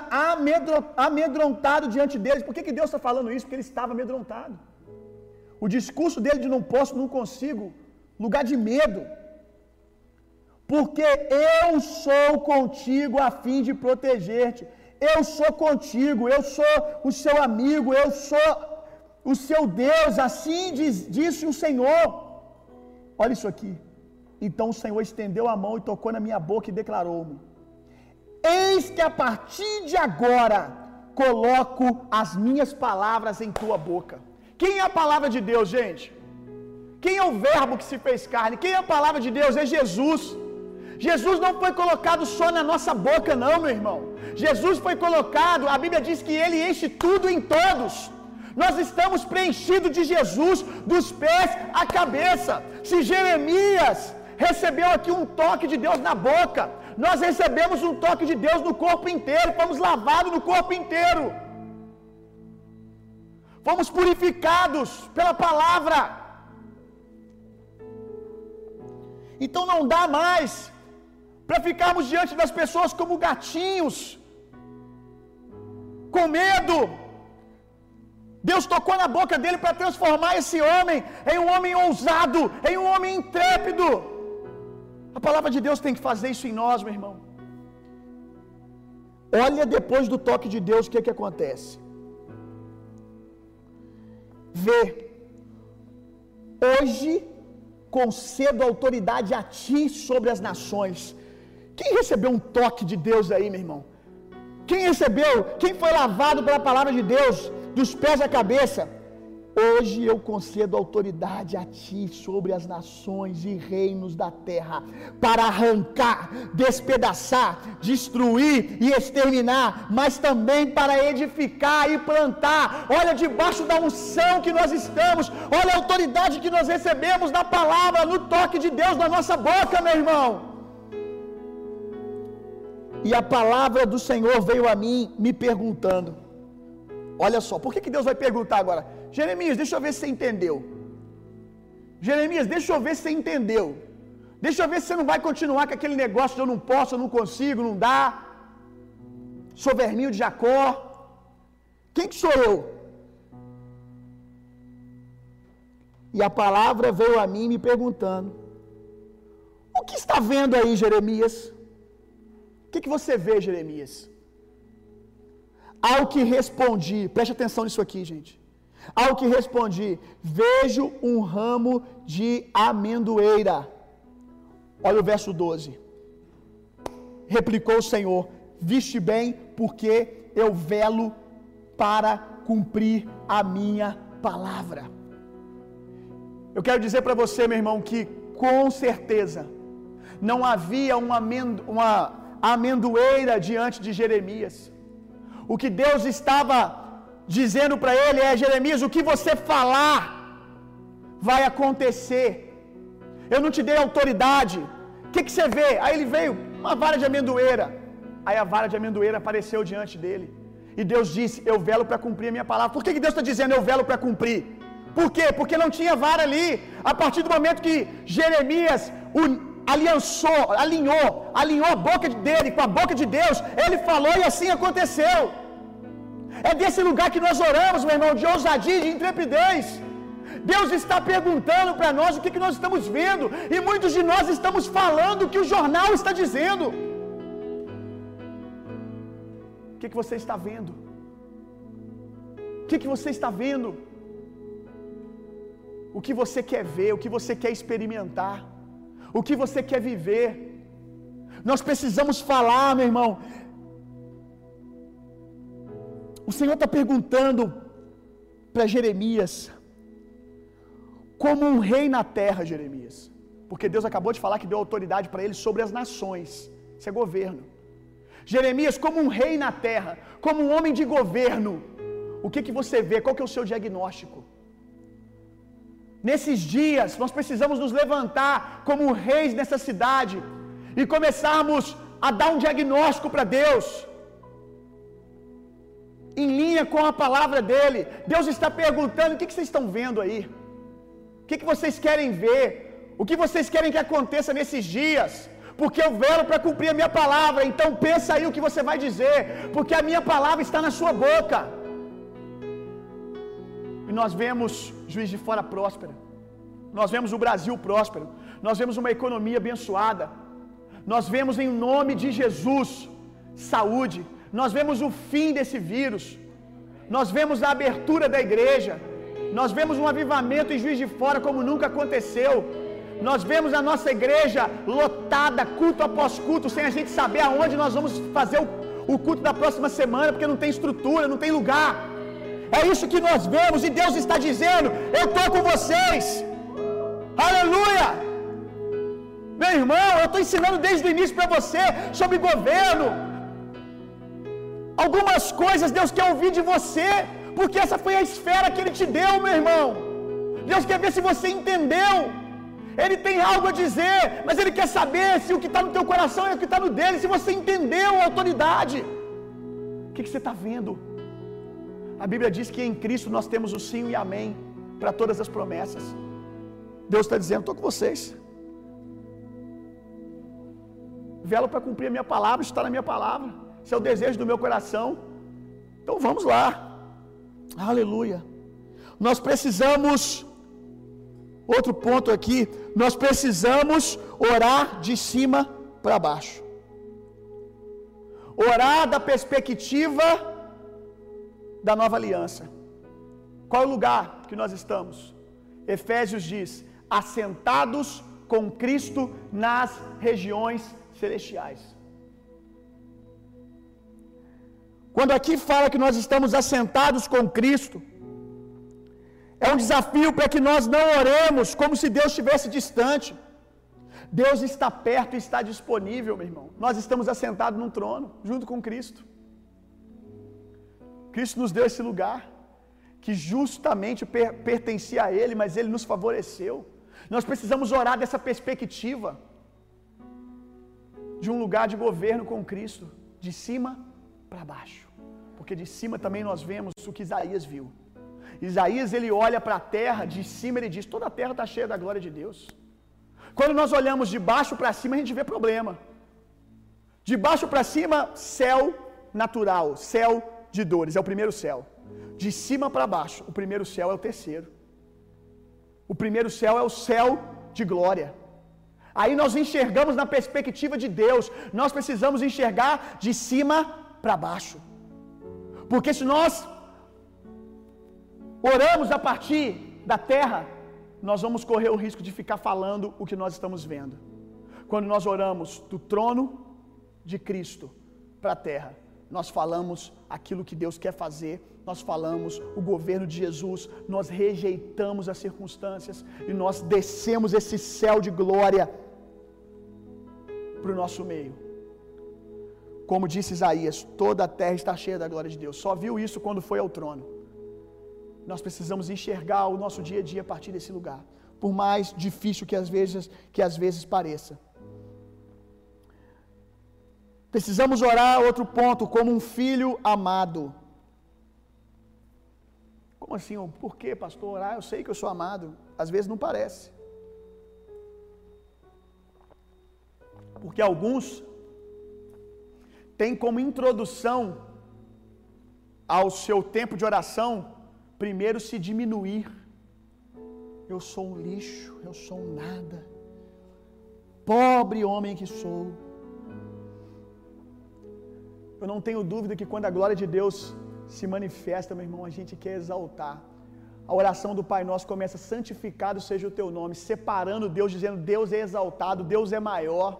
amedrontado diante deles. Por que, que Deus está falando isso? Porque ele estava amedrontado. O discurso dele de não posso, não consigo, lugar de medo. Porque eu sou contigo a fim de proteger-te. Eu sou contigo, eu sou o seu amigo, eu sou o seu Deus, assim diz, disse o Senhor. Olha isso aqui. Então o Senhor estendeu a mão e tocou na minha boca e declarou-me: Eis que a partir de agora coloco as minhas palavras em tua boca. Quem é a palavra de Deus, gente? Quem é o Verbo que se fez carne? Quem é a palavra de Deus? É Jesus. Jesus não foi colocado só na nossa boca, não, meu irmão. Jesus foi colocado, a Bíblia diz que ele enche tudo em todos. Nós estamos preenchidos de Jesus, dos pés à cabeça. Se Jeremias recebeu aqui um toque de Deus na boca, nós recebemos um toque de Deus no corpo inteiro, fomos lavados no corpo inteiro, fomos purificados pela palavra. Então não dá mais para ficarmos diante das pessoas como gatinhos, com medo. Deus tocou na boca dele para transformar esse homem em um homem ousado, em um homem intrépido. A palavra de Deus tem que fazer isso em nós, meu irmão. Olha depois do toque de Deus o que, é que acontece. Vê. Hoje concedo autoridade a ti sobre as nações. Quem recebeu um toque de Deus aí, meu irmão? Quem recebeu? Quem foi lavado pela palavra de Deus, dos pés à cabeça? Hoje eu concedo autoridade a ti sobre as nações e reinos da terra, para arrancar, despedaçar, destruir e exterminar, mas também para edificar e plantar. Olha debaixo da unção que nós estamos, olha a autoridade que nós recebemos da palavra, no toque de Deus na nossa boca, meu irmão. E a palavra do Senhor veio a mim me perguntando. Olha só, por que, que Deus vai perguntar agora? Jeremias, deixa eu ver se você entendeu. Jeremias, deixa eu ver se você entendeu. Deixa eu ver se você não vai continuar com aquele negócio de eu não posso, eu não consigo, não dá. Sou verminho de Jacó. Quem que sou eu? E a palavra veio a mim me perguntando: O que está vendo aí, Jeremias? O que, que você vê, Jeremias? Ao que respondi, preste atenção nisso aqui, gente. Ao que respondi, vejo um ramo de amendoeira. Olha o verso 12. Replicou o Senhor: Viste bem, porque eu velo para cumprir a minha palavra. Eu quero dizer para você, meu irmão, que com certeza não havia uma, uma amendoeira diante de Jeremias. O que Deus estava dizendo para ele é: Jeremias, o que você falar vai acontecer. Eu não te dei autoridade. O que, que você vê? Aí ele veio, uma vara de amendoeira. Aí a vara de amendoeira apareceu diante dele. E Deus disse: Eu velo para cumprir a minha palavra. Por que, que Deus está dizendo eu velo para cumprir? Por quê? Porque não tinha vara ali. A partir do momento que Jeremias aliançou, alinhou, alinhou a boca dele com a boca de Deus. Ele falou e assim aconteceu. É desse lugar que nós oramos, meu irmão, de ousadia, de intrepidez. Deus está perguntando para nós o que, que nós estamos vendo, e muitos de nós estamos falando o que o jornal está dizendo. O que, que você está vendo? O que, que você está vendo? O que você quer ver, o que você quer experimentar, o que você quer viver. Nós precisamos falar, meu irmão. O Senhor está perguntando para Jeremias, como um rei na terra, Jeremias, porque Deus acabou de falar que deu autoridade para ele sobre as nações, isso é governo. Jeremias, como um rei na terra, como um homem de governo, o que, que você vê? Qual que é o seu diagnóstico? Nesses dias, nós precisamos nos levantar como reis nessa cidade e começarmos a dar um diagnóstico para Deus, em linha com a palavra dele. Deus está perguntando: o que, que vocês estão vendo aí? O que, que vocês querem ver? O que vocês querem que aconteça nesses dias? Porque eu velo para cumprir a minha palavra. Então pensa aí o que você vai dizer, porque a minha palavra está na sua boca. E nós vemos Juiz de Fora próspera. Nós vemos o Brasil próspero. Nós vemos uma economia abençoada. Nós vemos em nome de Jesus saúde. Nós vemos o fim desse vírus. Nós vemos a abertura da igreja. Nós vemos um avivamento em Juiz de Fora como nunca aconteceu. Nós vemos a nossa igreja lotada, culto após culto, sem a gente saber aonde nós vamos fazer o, o culto da próxima semana, porque não tem estrutura, não tem lugar. É isso que nós vemos e Deus está dizendo: Eu estou com vocês. Aleluia! Meu irmão, eu estou ensinando desde o início para você sobre governo. Algumas coisas Deus quer ouvir de você, porque essa foi a esfera que Ele te deu, meu irmão. Deus quer ver se você entendeu. Ele tem algo a dizer, mas Ele quer saber se o que está no teu coração é o que está no dele, se você entendeu a autoridade. O que, que você está vendo? A Bíblia diz que em Cristo nós temos o sim e amém para todas as promessas. Deus está dizendo: estou com vocês. Velo para cumprir a minha palavra, está na minha palavra. Esse é o desejo do meu coração. Então vamos lá. Aleluia. Nós precisamos, outro ponto aqui, nós precisamos orar de cima para baixo. Orar da perspectiva da nova aliança. Qual é o lugar que nós estamos? Efésios diz: assentados com Cristo nas regiões celestiais. Quando aqui fala que nós estamos assentados com Cristo, é um desafio para que nós não oremos como se Deus estivesse distante. Deus está perto e está disponível, meu irmão. Nós estamos assentados num trono, junto com Cristo. Cristo nos deu esse lugar, que justamente per pertencia a Ele, mas Ele nos favoreceu. Nós precisamos orar dessa perspectiva, de um lugar de governo com Cristo, de cima para baixo, porque de cima também nós vemos o que Isaías viu. Isaías ele olha para a terra, de cima ele diz: toda a terra está cheia da glória de Deus. Quando nós olhamos de baixo para cima, a gente vê problema. De baixo para cima, céu natural, céu de dores, é o primeiro céu. De cima para baixo, o primeiro céu é o terceiro. O primeiro céu é o céu de glória. Aí nós enxergamos na perspectiva de Deus, nós precisamos enxergar de cima para baixo. Porque se nós oramos a partir da terra, nós vamos correr o risco de ficar falando o que nós estamos vendo. Quando nós oramos do trono de Cristo para a terra, nós falamos aquilo que Deus quer fazer, nós falamos o governo de Jesus, nós rejeitamos as circunstâncias e nós descemos esse céu de glória para o nosso meio. Como disse Isaías, toda a terra está cheia da glória de Deus. Só viu isso quando foi ao trono. Nós precisamos enxergar o nosso dia a dia a partir desse lugar, por mais difícil que às vezes que às vezes pareça. Precisamos orar outro ponto, como um filho amado. Como assim? Por que, pastor? Orar, eu sei que eu sou amado. Às vezes não parece. Porque alguns têm como introdução ao seu tempo de oração, primeiro se diminuir. Eu sou um lixo, eu sou um nada. Pobre homem que sou. Eu não tenho dúvida que quando a glória de Deus se manifesta, meu irmão, a gente quer exaltar. A oração do Pai Nosso começa: santificado seja o teu nome, separando Deus, dizendo: Deus é exaltado, Deus é maior.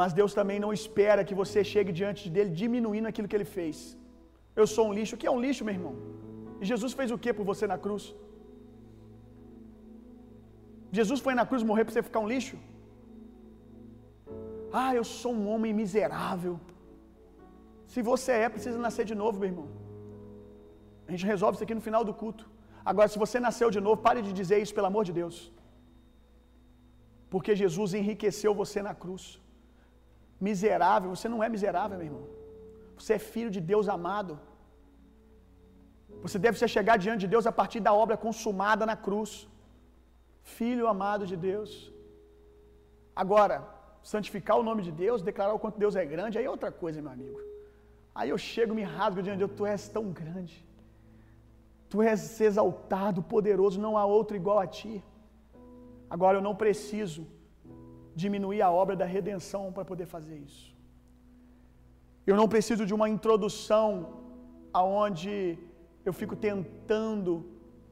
Mas Deus também não espera que você chegue diante dele diminuindo aquilo que ele fez. Eu sou um lixo. O que é um lixo, meu irmão? E Jesus fez o que por você na cruz? Jesus foi na cruz morrer para você ficar um lixo? Ah, eu sou um homem miserável. Se você é, precisa nascer de novo, meu irmão. A gente resolve isso aqui no final do culto. Agora, se você nasceu de novo, pare de dizer isso, pelo amor de Deus. Porque Jesus enriqueceu você na cruz. Miserável, você não é miserável, meu irmão. Você é filho de Deus amado. Você deve se chegar diante de Deus a partir da obra consumada na cruz. Filho amado de Deus. Agora, santificar o nome de Deus, declarar o quanto Deus é grande, aí é outra coisa, meu amigo. Aí eu chego, me rasgo diante de Deus, tu és tão grande. Tu és exaltado, poderoso, não há outro igual a ti. Agora eu não preciso diminuir a obra da redenção para poder fazer isso. Eu não preciso de uma introdução aonde eu fico tentando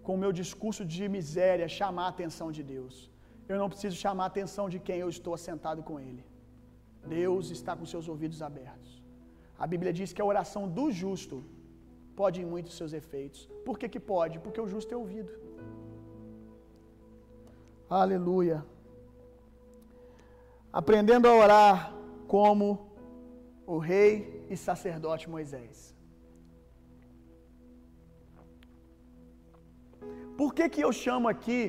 com o meu discurso de miséria chamar a atenção de Deus. Eu não preciso chamar a atenção de quem eu estou assentado com ele. Deus está com seus ouvidos abertos. A Bíblia diz que a oração do justo pode em muitos seus efeitos. Por que que pode? Porque o justo é ouvido. Aleluia. Aprendendo a orar como o rei e sacerdote Moisés. Por que que eu chamo aqui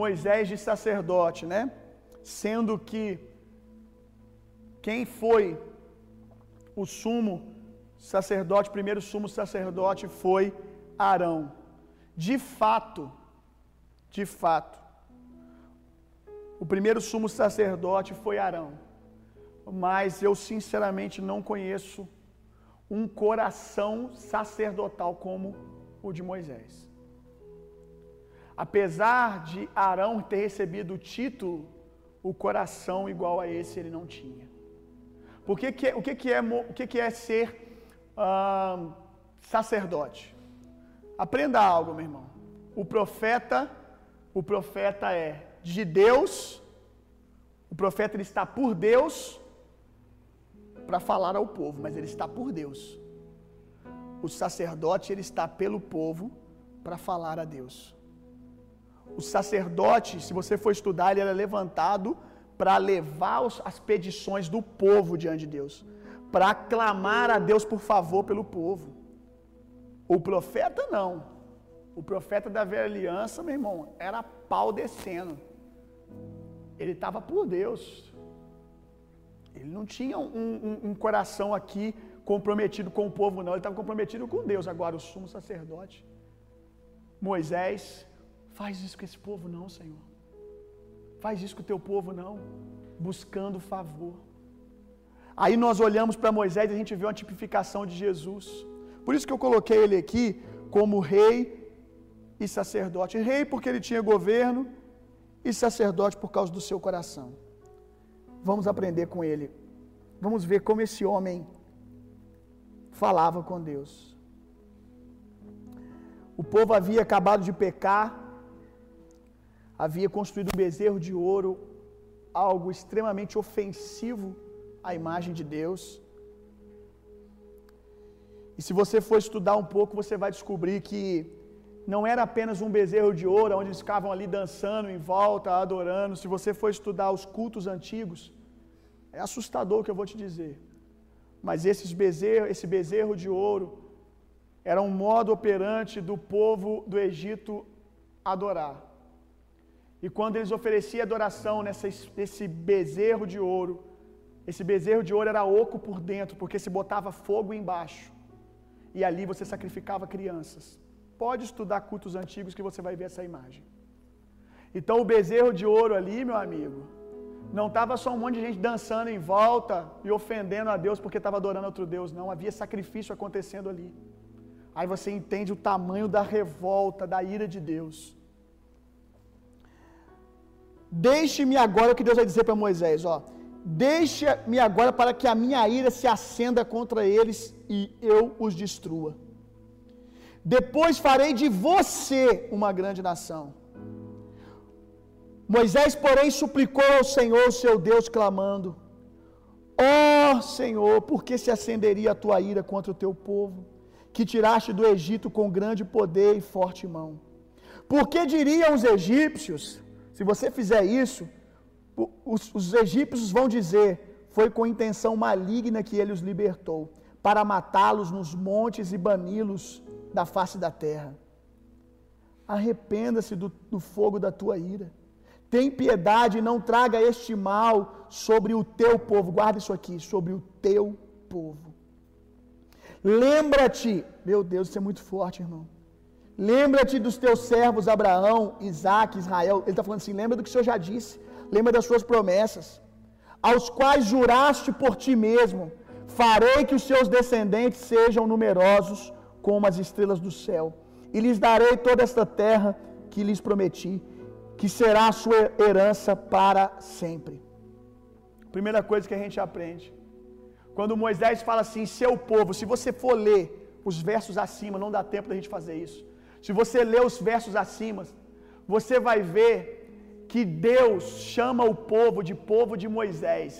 Moisés de sacerdote, né? Sendo que quem foi o sumo sacerdote, primeiro sumo sacerdote foi Arão. De fato, de fato, o primeiro sumo sacerdote foi Arão. Mas eu sinceramente não conheço um coração sacerdotal como o de Moisés. Apesar de Arão ter recebido o título, o coração igual a esse ele não tinha. Por que o, que, que, é, o que, que é ser sacerdote? Aprenda algo, meu irmão. O profeta, o profeta é de Deus, o profeta ele está por Deus para falar ao povo, mas ele está por Deus. O sacerdote ele está pelo povo para falar a Deus. O sacerdote, se você for estudar, ele era levantado para levar as petições do povo diante de Deus, para clamar a Deus por favor pelo povo. O profeta não. O profeta da velha aliança, meu irmão, era pau descendo. Ele estava por Deus. Ele não tinha um, um, um, coração aqui comprometido com o povo, não. Ele estava comprometido com Deus. Agora, o sumo sacerdote, Moisés, faz isso com esse povo, não, Senhor. Faz isso com o teu povo, não. Buscando favor. Aí nós olhamos para Moisés e a gente vê uma tipificação de Jesus. Por isso que eu coloquei ele aqui como rei e sacerdote. Rei porque ele tinha governo e sacerdote por causa do seu coração. Vamos aprender com ele. Vamos ver como esse homem falava com Deus. O povo havia acabado de pecar, havia construído um bezerro de ouro, algo extremamente ofensivo à imagem de Deus. E se você for estudar um pouco, você vai descobrir que não era apenas um bezerro de ouro, onde eles ficavam ali dançando em volta, adorando. Se você for estudar os cultos antigos, é assustador o que eu vou te dizer. Mas esses bezerro, esse bezerro de ouro era um modo operante do povo do Egito adorar. E quando eles ofereciam adoração nessa, nesse bezerro de ouro, esse bezerro de ouro era oco por dentro, porque se botava fogo embaixo. E ali você sacrificava crianças. Pode estudar cultos antigos que você vai ver essa imagem. Então o bezerro de ouro ali, meu amigo, Não estava só um monte de gente dançando em volta e ofendendo a Deus porque estava adorando outro Deus, não. Havia sacrifício acontecendo ali. Aí você entende o tamanho da revolta, da ira de Deus. Deixe-me agora o que Deus vai dizer para Moisés, ó. Deixa-me agora para que a minha ira se acenda contra eles e eu os destrua. Depois farei de você uma grande nação. Moisés, porém, suplicou ao Senhor, seu Deus, clamando: Ó oh, Senhor, por que se acenderia a tua ira contra o teu povo, que tiraste do Egito com grande poder e forte mão? Por que diriam os egípcios, se você fizer isso, os, os egípcios vão dizer: Foi com intenção maligna que ele os libertou, para matá-los nos montes e bani-los da face da terra. Arrependa-se do, do fogo da tua ira. Tem piedade e não traga este mal sobre o teu povo. Guarda isso aqui, sobre o teu povo. Lembra-te, meu Deus, isso é muito forte, irmão. Lembra-te dos teus servos Abraão, Isaac, Israel. Ele está falando assim: lembra do que o Senhor já disse, lembra das suas promessas, aos quais juraste por ti mesmo: farei que os seus descendentes sejam numerosos como as estrelas do céu, e lhes darei toda esta terra que lhes prometi que será a sua herança para sempre. Primeira coisa que a gente aprende. Quando Moisés fala assim, seu povo, se você for ler os versos acima, não dá tempo da gente fazer isso. Se você ler os versos acima, você vai ver que Deus chama o povo de povo de Moisés.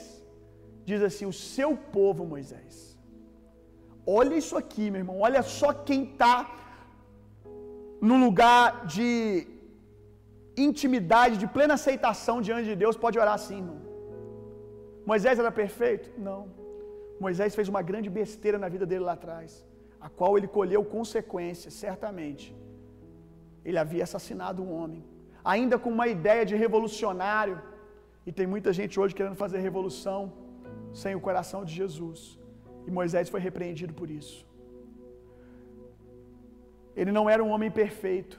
Diz assim: o seu povo, Moisés. Olha isso aqui, meu irmão. Olha só quem está no lugar de intimidade, de plena aceitação diante de Deus, pode orar assim, irmão. Moisés era perfeito? Não. Moisés fez uma grande besteira na vida dele lá atrás, a qual ele colheu consequências, certamente. Ele havia assassinado um homem, ainda com uma ideia de revolucionário, e tem muita gente hoje querendo fazer revolução sem o coração de Jesus. E Moisés foi repreendido por isso. Ele não era um homem perfeito,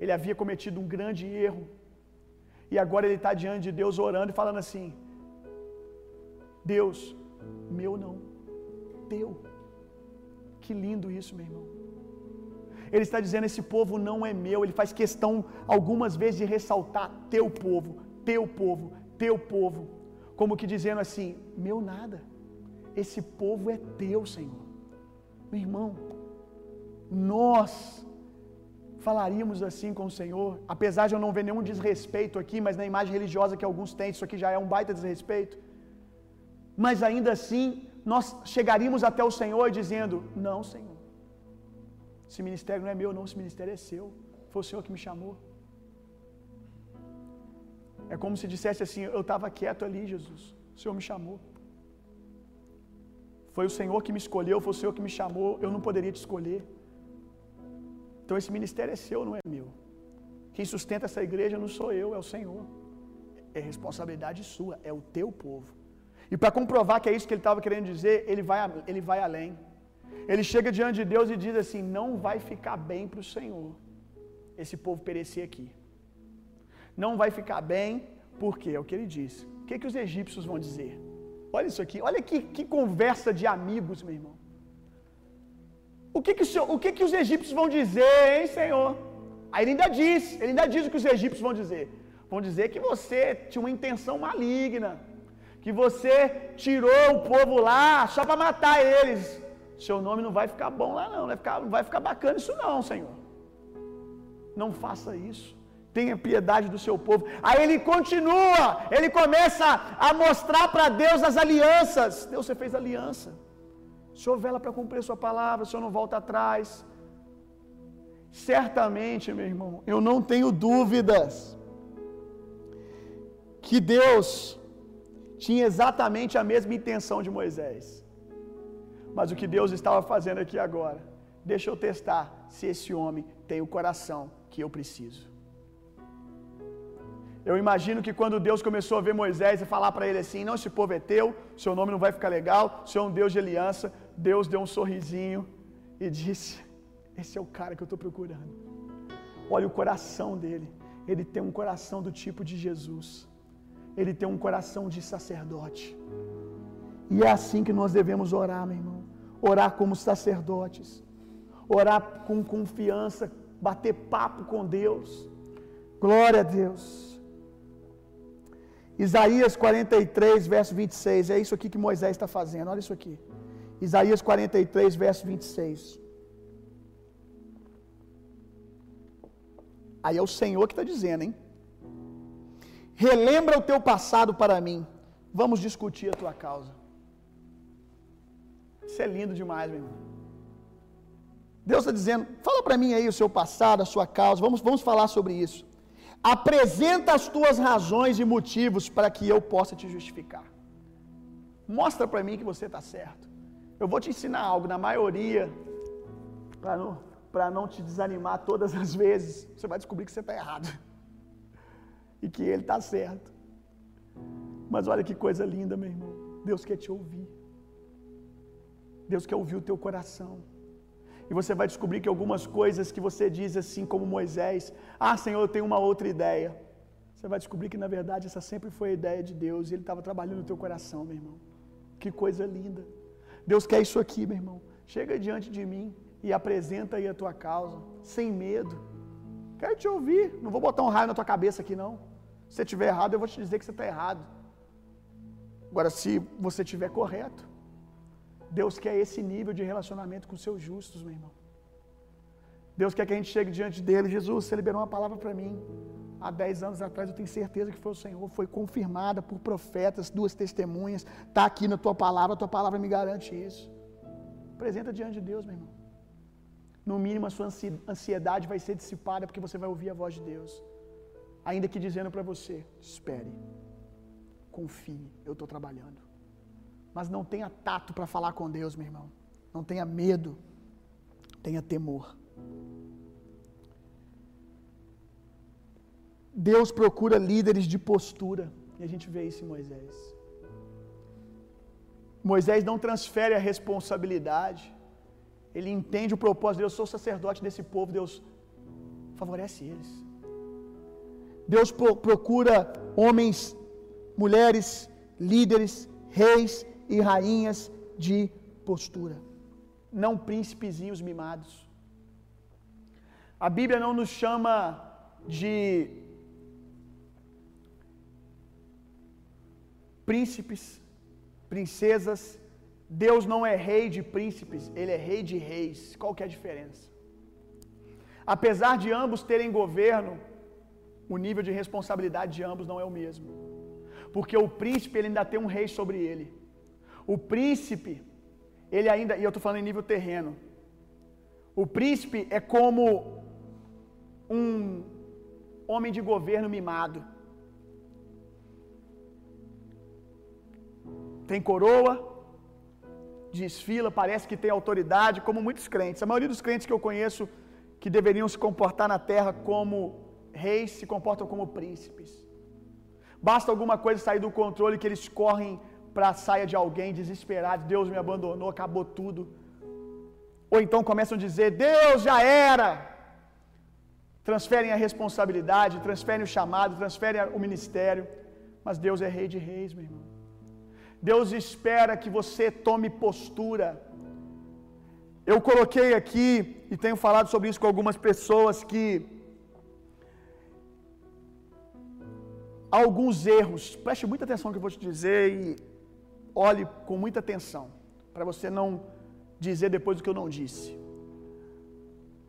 ele havia cometido um grande erro. E agora ele está diante de Deus orando e falando assim: Deus, meu não, teu. Que lindo isso, meu irmão. Ele está dizendo: esse povo não é meu. Ele faz questão algumas vezes de ressaltar teu povo, teu povo, teu povo, como que dizendo assim: meu nada. Esse povo é teu, Senhor. Meu irmão, nós falaríamos assim com o Senhor, apesar de eu não ver nenhum desrespeito aqui, mas na imagem religiosa que alguns têm, isso aqui já é um baita desrespeito. Mas ainda assim, nós chegaríamos até o Senhor dizendo: Não, Senhor, esse ministério não é meu, não, esse ministério é seu. Foi o Senhor que me chamou. É como se dissesse assim: Eu estava quieto ali, Jesus, o Senhor me chamou. Foi o Senhor que me escolheu, foi o Senhor que me chamou, eu não poderia te escolher. Então esse ministério é seu, não é meu. Quem sustenta essa igreja não sou eu, é o Senhor. É responsabilidade sua, é o teu povo. E para comprovar que é isso que ele estava querendo dizer, ele vai, ele vai além. Ele chega diante de Deus e diz assim: Não vai ficar bem para o Senhor esse povo perecer aqui. Não vai ficar bem, porque é o que ele diz. O que, que os egípcios vão dizer? Olha isso aqui, olha que, que conversa de amigos, meu irmão. O que que, o, o que que os egípcios vão dizer, hein, Senhor? Aí ele ainda diz, ele ainda diz o que os egípcios vão dizer. Vão dizer que você tinha uma intenção maligna, que você tirou o povo lá só para matar eles. Seu nome não vai ficar bom lá, não. Vai ficar, não vai ficar bacana isso, não, Senhor. Não faça isso. Tenha piedade do seu povo. Aí ele continua, ele começa a mostrar para Deus as alianças. Deus, você fez aliança. O Senhor vela para cumprir Sua palavra, o Senhor não volta atrás. Certamente, meu irmão, eu não tenho dúvidas que Deus tinha exatamente a mesma intenção de Moisés. Mas o que Deus estava fazendo aqui agora, deixa eu testar se esse homem tem o coração que eu preciso. Eu imagino que quando Deus começou a ver Moisés e falar para ele assim: Não, esse povo é teu, seu nome não vai ficar legal, Senhor é um Deus de aliança. Deus deu um sorrisinho e disse: Esse é o cara que eu estou procurando. Olha o coração dele, ele tem um coração do tipo de Jesus. ele tem um coração de sacerdote. E é assim que nós devemos orar, meu irmão. Orar como sacerdotes. Orar com confiança, bater papo com Deus. Glória a Deus. Isaías 43, verso 26. É isso aqui que Moisés está fazendo. Olha isso aqui. Isaías 43, verso 26. Aí é o Senhor que está dizendo, hein? Relembra o teu passado para mim. Vamos discutir a tua causa. Isso é lindo demais, meu irmão. Deus está dizendo: fala para mim aí o seu passado, a sua causa. Vamos, vamos falar sobre isso. Apresenta as tuas razões e motivos para que eu possa te justificar. Mostra para mim que você está certo. Eu vou te ensinar algo, na maioria, para não, não te desanimar todas as vezes, você vai descobrir que você está errado. E que ele está certo. Mas olha que coisa linda, meu irmão. Deus quer te ouvir. Deus quer ouvir o teu coração. E você vai descobrir que algumas coisas que você diz assim, como Moisés, ah, Senhor, eu tenho uma outra ideia. Você vai descobrir que na verdade essa sempre foi a ideia de Deus e Ele estava trabalhando no teu coração, meu irmão. Que coisa linda. Deus quer isso aqui, meu irmão. Chega diante de mim e apresenta aí a tua causa, sem medo. Quero te ouvir. Não vou botar um raio na tua cabeça aqui, não. Se você estiver errado, eu vou te dizer que você está errado. Agora, se você estiver correto, Deus quer esse nível de relacionamento com seus justos, meu irmão. Deus quer que a gente chegue diante dele. Jesus, você liberou uma palavra para mim. Há dez anos atrás eu tenho certeza que foi o Senhor. Foi confirmada por profetas, duas testemunhas. Está aqui na tua palavra, a tua palavra me garante isso. Apresenta diante de Deus, meu irmão. No mínimo a sua ansiedade vai ser dissipada porque você vai ouvir a voz de Deus. Ainda que dizendo para você: espere, confie, eu estou trabalhando. Mas não tenha tato para falar com Deus, meu irmão. Não tenha medo. Tenha temor. Deus procura líderes de postura. E a gente vê isso em Moisés. Moisés não transfere a responsabilidade. Ele entende o propósito de Deus. Eu sou sacerdote desse povo. Deus favorece eles. Deus procura homens, mulheres, líderes, reis e rainhas de postura, não príncipezinhos mimados. A Bíblia não nos chama de príncipes, princesas. Deus não é rei de príncipes, ele é rei de reis. Qual que é a diferença? Apesar de ambos terem governo, o nível de responsabilidade de ambos não é o mesmo. Porque o príncipe ele ainda tem um rei sobre ele. O príncipe, ele ainda, e eu estou falando em nível terreno, o príncipe é como um homem de governo mimado. Tem coroa, desfila, parece que tem autoridade, como muitos crentes. A maioria dos crentes que eu conheço que deveriam se comportar na terra como reis se comportam como príncipes. Basta alguma coisa sair do controle que eles correm para a saia de alguém desesperado, Deus me abandonou, acabou tudo. Ou então começam a dizer: Deus já era. Transferem a responsabilidade, transferem o chamado, transferem o ministério. Mas Deus é rei de reis, meu irmão. Deus espera que você tome postura. Eu coloquei aqui e tenho falado sobre isso com algumas pessoas que alguns erros. Preste muita atenção no que eu vou te dizer e olhe com muita atenção, para você não dizer depois o que eu não disse.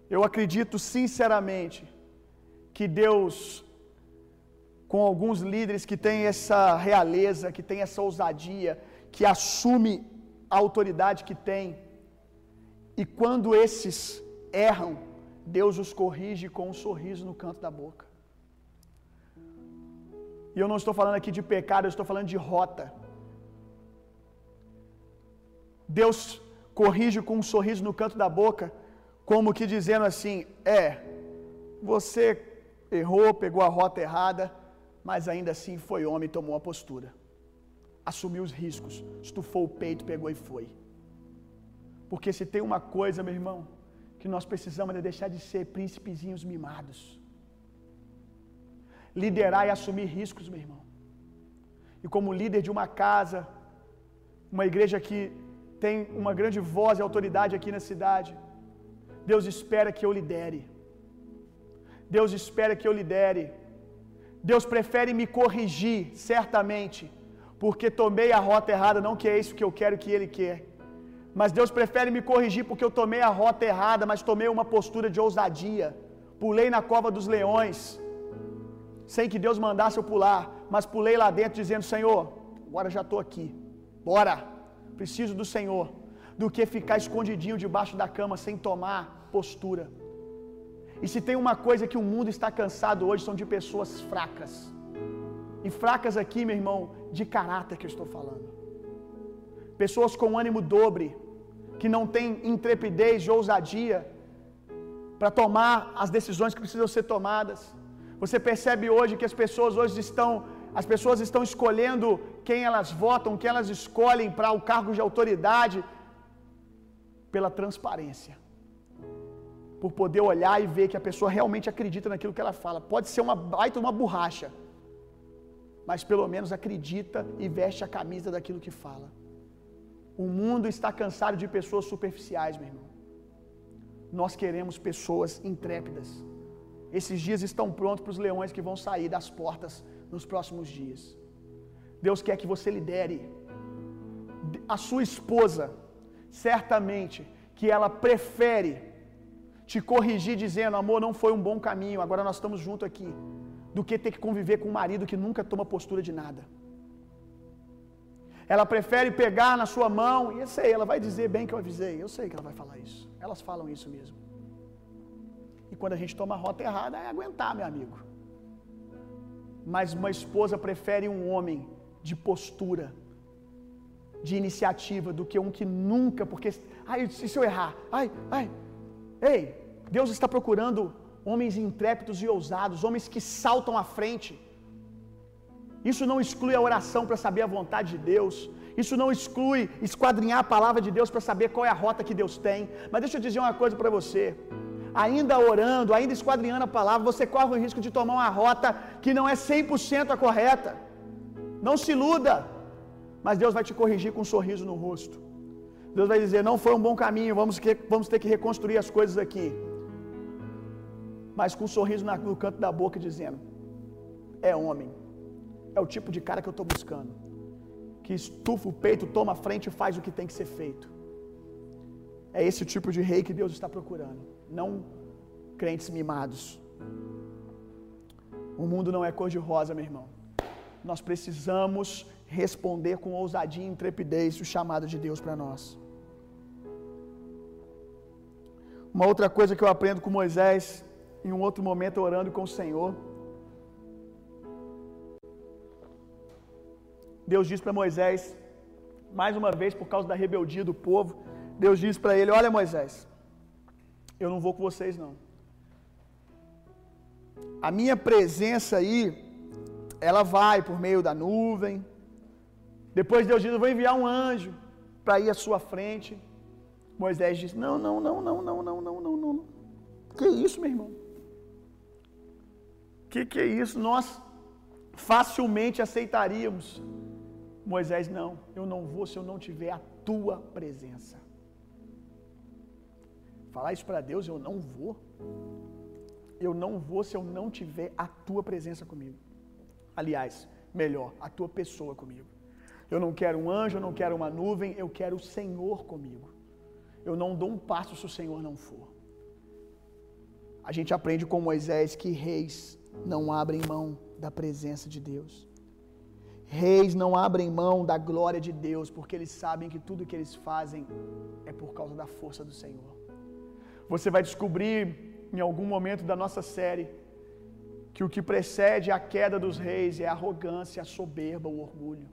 Eu acredito sinceramente que Deus, com alguns líderes que têm essa realeza, que têm essa ousadia, que assume a autoridade que tem, e quando esses erram, Deus os corrige com um sorriso no canto da boca. E eu não estou falando aqui de pecado, eu estou falando de rota. Deus corrige com um sorriso no canto da boca, como que dizendo assim: é, você errou, pegou a rota errada, mas ainda assim foi homem e tomou a postura. Assumiu os riscos, estufou o peito, pegou e foi. Porque se tem uma coisa, meu irmão, que nós precisamos é deixar de ser príncipezinhos mimados liderar e assumir riscos, meu irmão. e como líder de uma casa, uma igreja que tem uma grande voz e autoridade aqui na cidade, Deus espera que eu lidere. Deus espera que eu lidere. Deus prefere me corrigir, certamente, porque tomei a rota errada, não que é isso que eu quero que Ele quer. Mas Deus prefere me corrigir porque eu tomei a rota errada, mas tomei uma postura de ousadia. Pulei na cova dos leões, sem que Deus mandasse eu pular, mas pulei lá dentro dizendo: Senhor, agora já estou aqui, bora, preciso do Senhor, do que ficar escondidinho debaixo da cama sem tomar postura. E se tem uma coisa que o mundo está cansado hoje, são de pessoas fracas. E fracas aqui, meu irmão, de caráter que eu estou falando. Pessoas com ânimo dobre, que não têm intrepidez e ousadia para tomar as decisões que precisam ser tomadas. Você percebe hoje que as pessoas hoje estão, as pessoas estão escolhendo quem elas votam, quem elas escolhem para o cargo de autoridade pela transparência. Por poder olhar e ver que a pessoa realmente acredita naquilo que ela fala. Pode ser uma baita uma borracha, mas pelo menos acredita e veste a camisa daquilo que fala. O mundo está cansado de pessoas superficiais, meu irmão. Nós queremos pessoas intrépidas. Esses dias estão prontos para os leões que vão sair das portas nos próximos dias. Deus quer que você lidere. A sua esposa, certamente, que ela prefere te corrigir dizendo: amor, não foi um bom caminho, agora nós estamos juntos aqui, do que ter que conviver com um marido que nunca toma postura de nada. Ela prefere pegar na sua mão, e eu sei, ela vai dizer bem que eu avisei, eu sei que ela vai falar isso. Elas falam isso mesmo. E quando a gente toma a rota errada, é aguentar, meu amigo. Mas uma esposa prefere um homem de postura, de iniciativa, do que um que nunca, porque, ai, e se eu errar? Ai, ai. Ei, Deus está procurando homens intrépidos e ousados, homens que saltam à frente. Isso não exclui a oração para saber a vontade de Deus. Isso não exclui esquadrinhar a palavra de Deus para saber qual é a rota que Deus tem. Mas deixa eu dizer uma coisa para você. Ainda orando, ainda esquadrinhando a palavra, você corre o risco de tomar uma rota que não é 100% a correta. Não se iluda. Mas Deus vai te corrigir com um sorriso no rosto. Deus vai dizer: não foi um bom caminho, vamos, que, vamos ter que reconstruir as coisas aqui. Mas com um sorriso no canto da boca, dizendo: é homem, é o tipo de cara que eu estou buscando. Que estufa o peito, toma a frente e faz o que tem que ser feito. É esse tipo de rei que Deus está procurando, não crentes mimados. O mundo não é cor-de-rosa, meu irmão. Nós precisamos responder com ousadia e intrepidez o chamado de Deus para nós. Uma outra coisa que eu aprendo com Moisés, em um outro momento orando com o Senhor, Deus diz para Moisés, mais uma vez por causa da rebeldia do povo, Deus diz para ele: Olha, Moisés, eu não vou com vocês não. A minha presença aí, ela vai por meio da nuvem. Depois Deus diz: Eu vou enviar um anjo para ir à sua frente. Moisés diz: Não, não, não, não, não, não, não, não, não. Que isso, meu irmão? Que que é isso? Nós facilmente aceitaríamos. Moisés, não, eu não vou se eu não tiver a tua presença. Falar isso para Deus, eu não vou. Eu não vou se eu não tiver a tua presença comigo. Aliás, melhor, a tua pessoa comigo. Eu não quero um anjo, eu não quero uma nuvem, eu quero o Senhor comigo. Eu não dou um passo se o Senhor não for. A gente aprende com Moisés que reis não abrem mão da presença de Deus. Reis não abrem mão da glória de Deus, porque eles sabem que tudo que eles fazem é por causa da força do Senhor. Você vai descobrir em algum momento da nossa série que o que precede a queda dos reis é a arrogância, a soberba, o orgulho.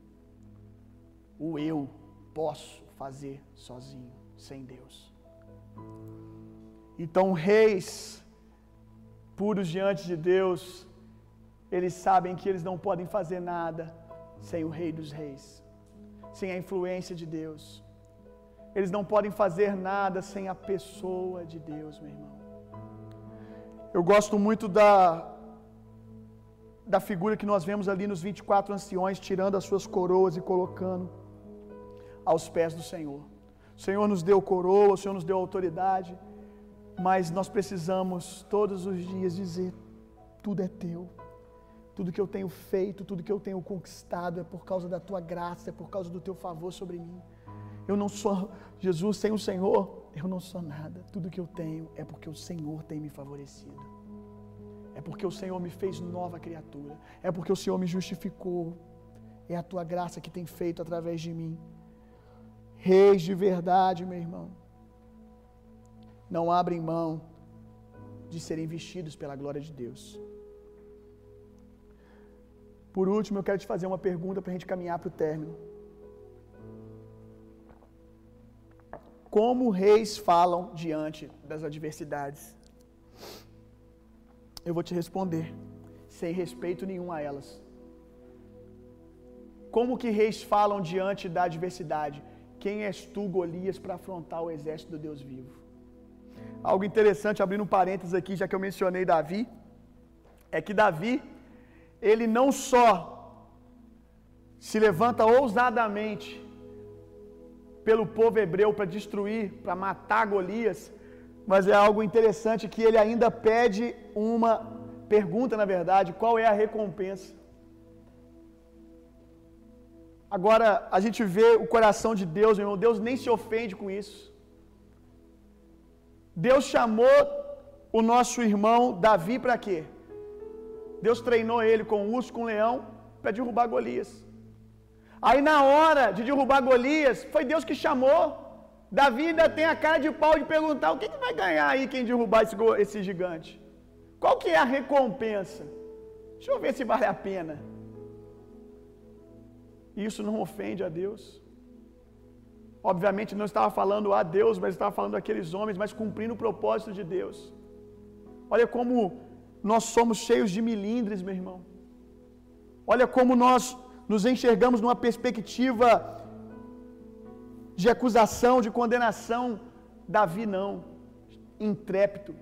O eu posso fazer sozinho, sem Deus. Então, reis puros diante de Deus, eles sabem que eles não podem fazer nada sem o Rei dos Reis, sem a influência de Deus. Eles não podem fazer nada sem a pessoa de Deus, meu irmão. Eu gosto muito da da figura que nós vemos ali nos 24 anciões, tirando as suas coroas e colocando aos pés do Senhor. O Senhor nos deu coroa, o Senhor nos deu autoridade, mas nós precisamos todos os dias dizer: tudo é teu. Tudo que eu tenho feito, tudo que eu tenho conquistado é por causa da tua graça, é por causa do teu favor sobre mim. Eu não sou, Jesus, sem o Senhor, eu não sou nada. Tudo que eu tenho é porque o Senhor tem me favorecido. É porque o Senhor me fez nova criatura. É porque o Senhor me justificou. É a tua graça que tem feito através de mim. Reis de verdade, meu irmão, não abrem mão de serem vestidos pela glória de Deus. Por último, eu quero te fazer uma pergunta para a gente caminhar para o término. Como reis falam diante das adversidades? Eu vou te responder, sem respeito nenhum a elas. Como que reis falam diante da adversidade? Quem és tu, Golias, para afrontar o exército do Deus vivo? Algo interessante, abrindo um parênteses aqui, já que eu mencionei Davi, é que Davi, ele não só se levanta ousadamente pelo povo hebreu para destruir, para matar Golias, mas é algo interessante que ele ainda pede uma pergunta, na verdade, qual é a recompensa? Agora a gente vê o coração de Deus, meu irmão, Deus nem se ofende com isso. Deus chamou o nosso irmão Davi para quê? Deus treinou ele com um urso, com leão, para derrubar Golias. Aí na hora de derrubar Golias, foi Deus que chamou. Davi ainda tem a cara de pau de perguntar: o que, que vai ganhar aí quem derrubar esse, esse gigante? Qual que é a recompensa? Deixa eu ver se vale a pena. Isso não ofende a Deus. Obviamente não estava falando a Deus, mas estava falando aqueles homens, mas cumprindo o propósito de Deus. Olha como nós somos cheios de milindres, meu irmão. Olha como nós nos enxergamos numa perspectiva de acusação, de condenação. Davi não, intrépido.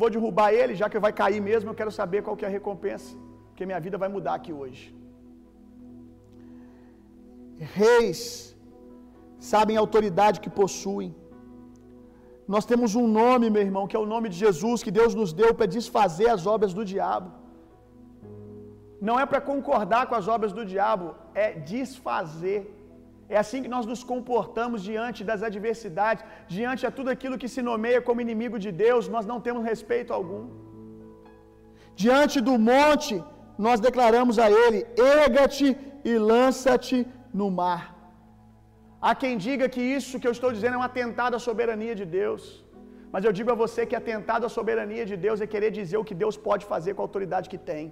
Vou derrubar ele, já que vai cair mesmo, eu quero saber qual que é a recompensa, porque minha vida vai mudar aqui hoje. Reis sabem a autoridade que possuem. Nós temos um nome, meu irmão, que é o nome de Jesus, que Deus nos deu para desfazer as obras do diabo. Não é para concordar com as obras do diabo, é desfazer. É assim que nós nos comportamos diante das adversidades, diante de tudo aquilo que se nomeia como inimigo de Deus, nós não temos respeito algum. Diante do monte, nós declaramos a ele: erga-te e lança-te no mar. Há quem diga que isso que eu estou dizendo é um atentado à soberania de Deus. Mas eu digo a você que atentado à soberania de Deus é querer dizer o que Deus pode fazer com a autoridade que tem.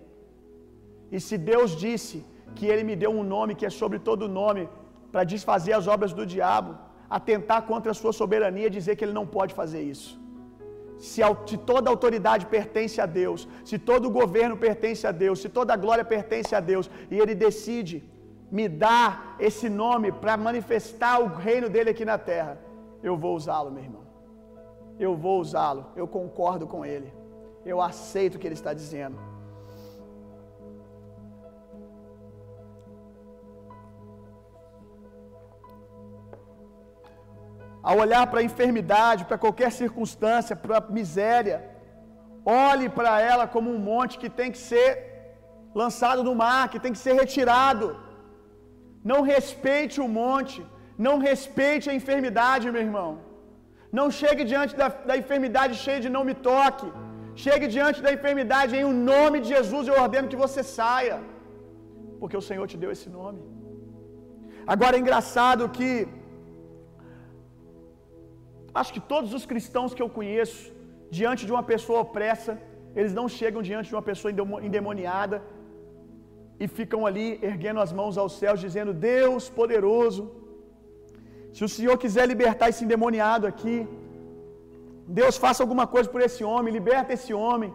E se Deus disse que Ele me deu um nome que é sobre todo nome, para desfazer as obras do diabo, atentar contra a sua soberania e dizer que Ele não pode fazer isso. Se, se toda autoridade pertence a Deus, se todo governo pertence a Deus, se toda glória pertence a Deus, e Ele decide me dar esse nome para manifestar o reino dele aqui na terra, eu vou usá-lo, meu irmão. Eu vou usá-lo, eu concordo com ele, eu aceito o que ele está dizendo. Ao olhar para a enfermidade, para qualquer circunstância, para a miséria, olhe para ela como um monte que tem que ser lançado no mar, que tem que ser retirado. Não respeite o monte, não respeite a enfermidade, meu irmão. Não chegue diante da, da enfermidade cheia de não me toque. Chegue diante da enfermidade em o nome de Jesus, eu ordeno que você saia, porque o Senhor te deu esse nome. Agora é engraçado que Acho que todos os cristãos que eu conheço, diante de uma pessoa opressa, eles não chegam diante de uma pessoa endemoniada e ficam ali erguendo as mãos aos céus, dizendo: Deus poderoso, se o Senhor quiser libertar esse endemoniado aqui, Deus faça alguma coisa por esse homem, liberta esse homem.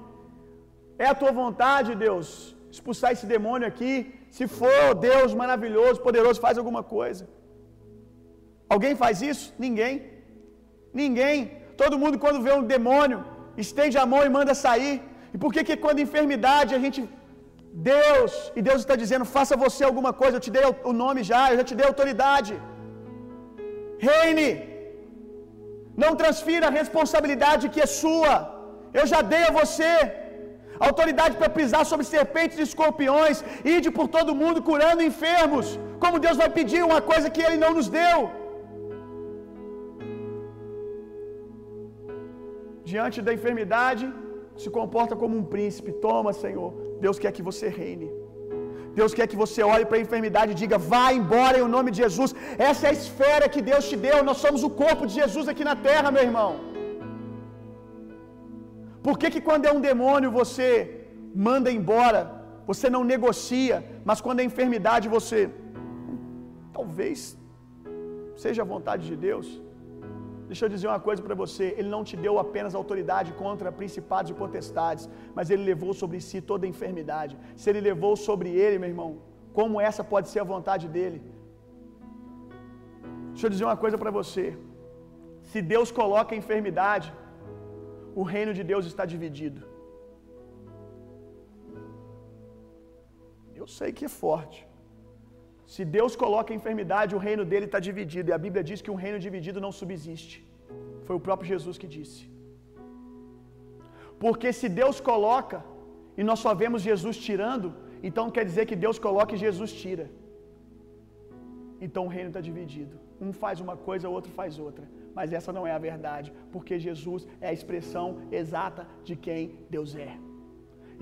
É a tua vontade, Deus, expulsar esse demônio aqui. Se for Deus maravilhoso, poderoso, faz alguma coisa. Alguém faz isso? Ninguém. Ninguém. Todo mundo, quando vê um demônio, estende a mão e manda sair. E por que, que quando enfermidade a gente Deus, e Deus está dizendo: faça você alguma coisa, eu te dei o nome já, eu já te dei autoridade. Reine, não transfira a responsabilidade que é sua, eu já dei a você. Autoridade para pisar sobre serpentes e escorpiões, ide por todo mundo curando enfermos. Como Deus vai pedir uma coisa que Ele não nos deu? Diante da enfermidade, se comporta como um príncipe. Toma, Senhor. Deus quer que você reine. Deus quer que você olhe para a enfermidade e diga: vá embora em nome de Jesus. Essa é a esfera que Deus te deu. Nós somos o corpo de Jesus aqui na terra, meu irmão. Por que, que quando é um demônio você manda embora, você não negocia, mas quando é enfermidade você. Talvez seja a vontade de Deus. Deixa eu dizer uma coisa para você: Ele não te deu apenas autoridade contra principados e potestades, mas Ele levou sobre si toda enfermidade. Se Ele levou sobre Ele, meu irmão, como essa pode ser a vontade dele? Deixa eu dizer uma coisa para você: se Deus coloca a enfermidade, o reino de Deus está dividido. Eu sei que é forte. Se Deus coloca a enfermidade, o reino dele está dividido. E a Bíblia diz que um reino dividido não subsiste. Foi o próprio Jesus que disse. Porque se Deus coloca e nós só vemos Jesus tirando, então quer dizer que Deus coloca e Jesus tira. Então o reino está dividido. Um faz uma coisa, o outro faz outra. Mas essa não é a verdade, porque Jesus é a expressão exata de quem Deus é.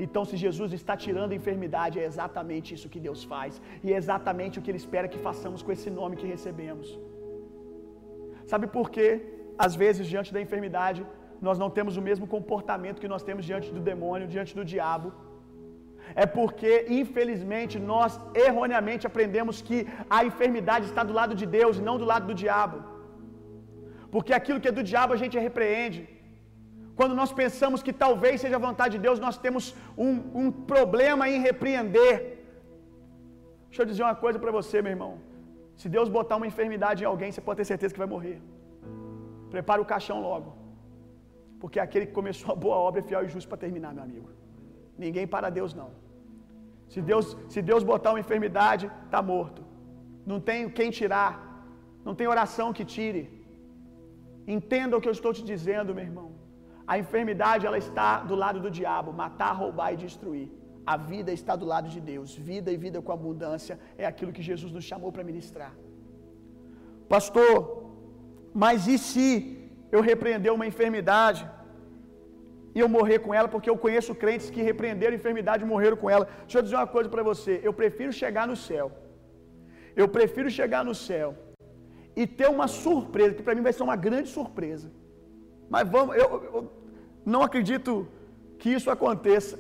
Então, se Jesus está tirando a enfermidade, é exatamente isso que Deus faz, e é exatamente o que Ele espera que façamos com esse nome que recebemos. Sabe por quê? Às vezes, diante da enfermidade, nós não temos o mesmo comportamento que nós temos diante do demônio, diante do diabo. É porque, infelizmente, nós erroneamente aprendemos que a enfermidade está do lado de Deus e não do lado do diabo. Porque aquilo que é do diabo a gente repreende. Quando nós pensamos que talvez seja a vontade de Deus, nós temos um, um problema em repreender. Deixa eu dizer uma coisa para você, meu irmão. Se Deus botar uma enfermidade em alguém, você pode ter certeza que vai morrer. Prepara o caixão logo. Porque aquele que começou a boa obra é fiel e justo para terminar, meu amigo. Ninguém para Deus, não. Se Deus, se Deus botar uma enfermidade, está morto. Não tem quem tirar. Não tem oração que tire. Entenda o que eu estou te dizendo, meu irmão. A enfermidade ela está do lado do diabo, matar, roubar e destruir. A vida está do lado de Deus. Vida e vida com abundância é aquilo que Jesus nos chamou para ministrar. Pastor, mas e se eu repreender uma enfermidade e eu morrer com ela, porque eu conheço crentes que repreenderam a enfermidade e morreram com ela. Deixa eu dizer uma coisa para você. Eu prefiro chegar no céu. Eu prefiro chegar no céu e ter uma surpresa, que para mim vai ser uma grande surpresa. Mas vamos, eu, eu não acredito que isso aconteça.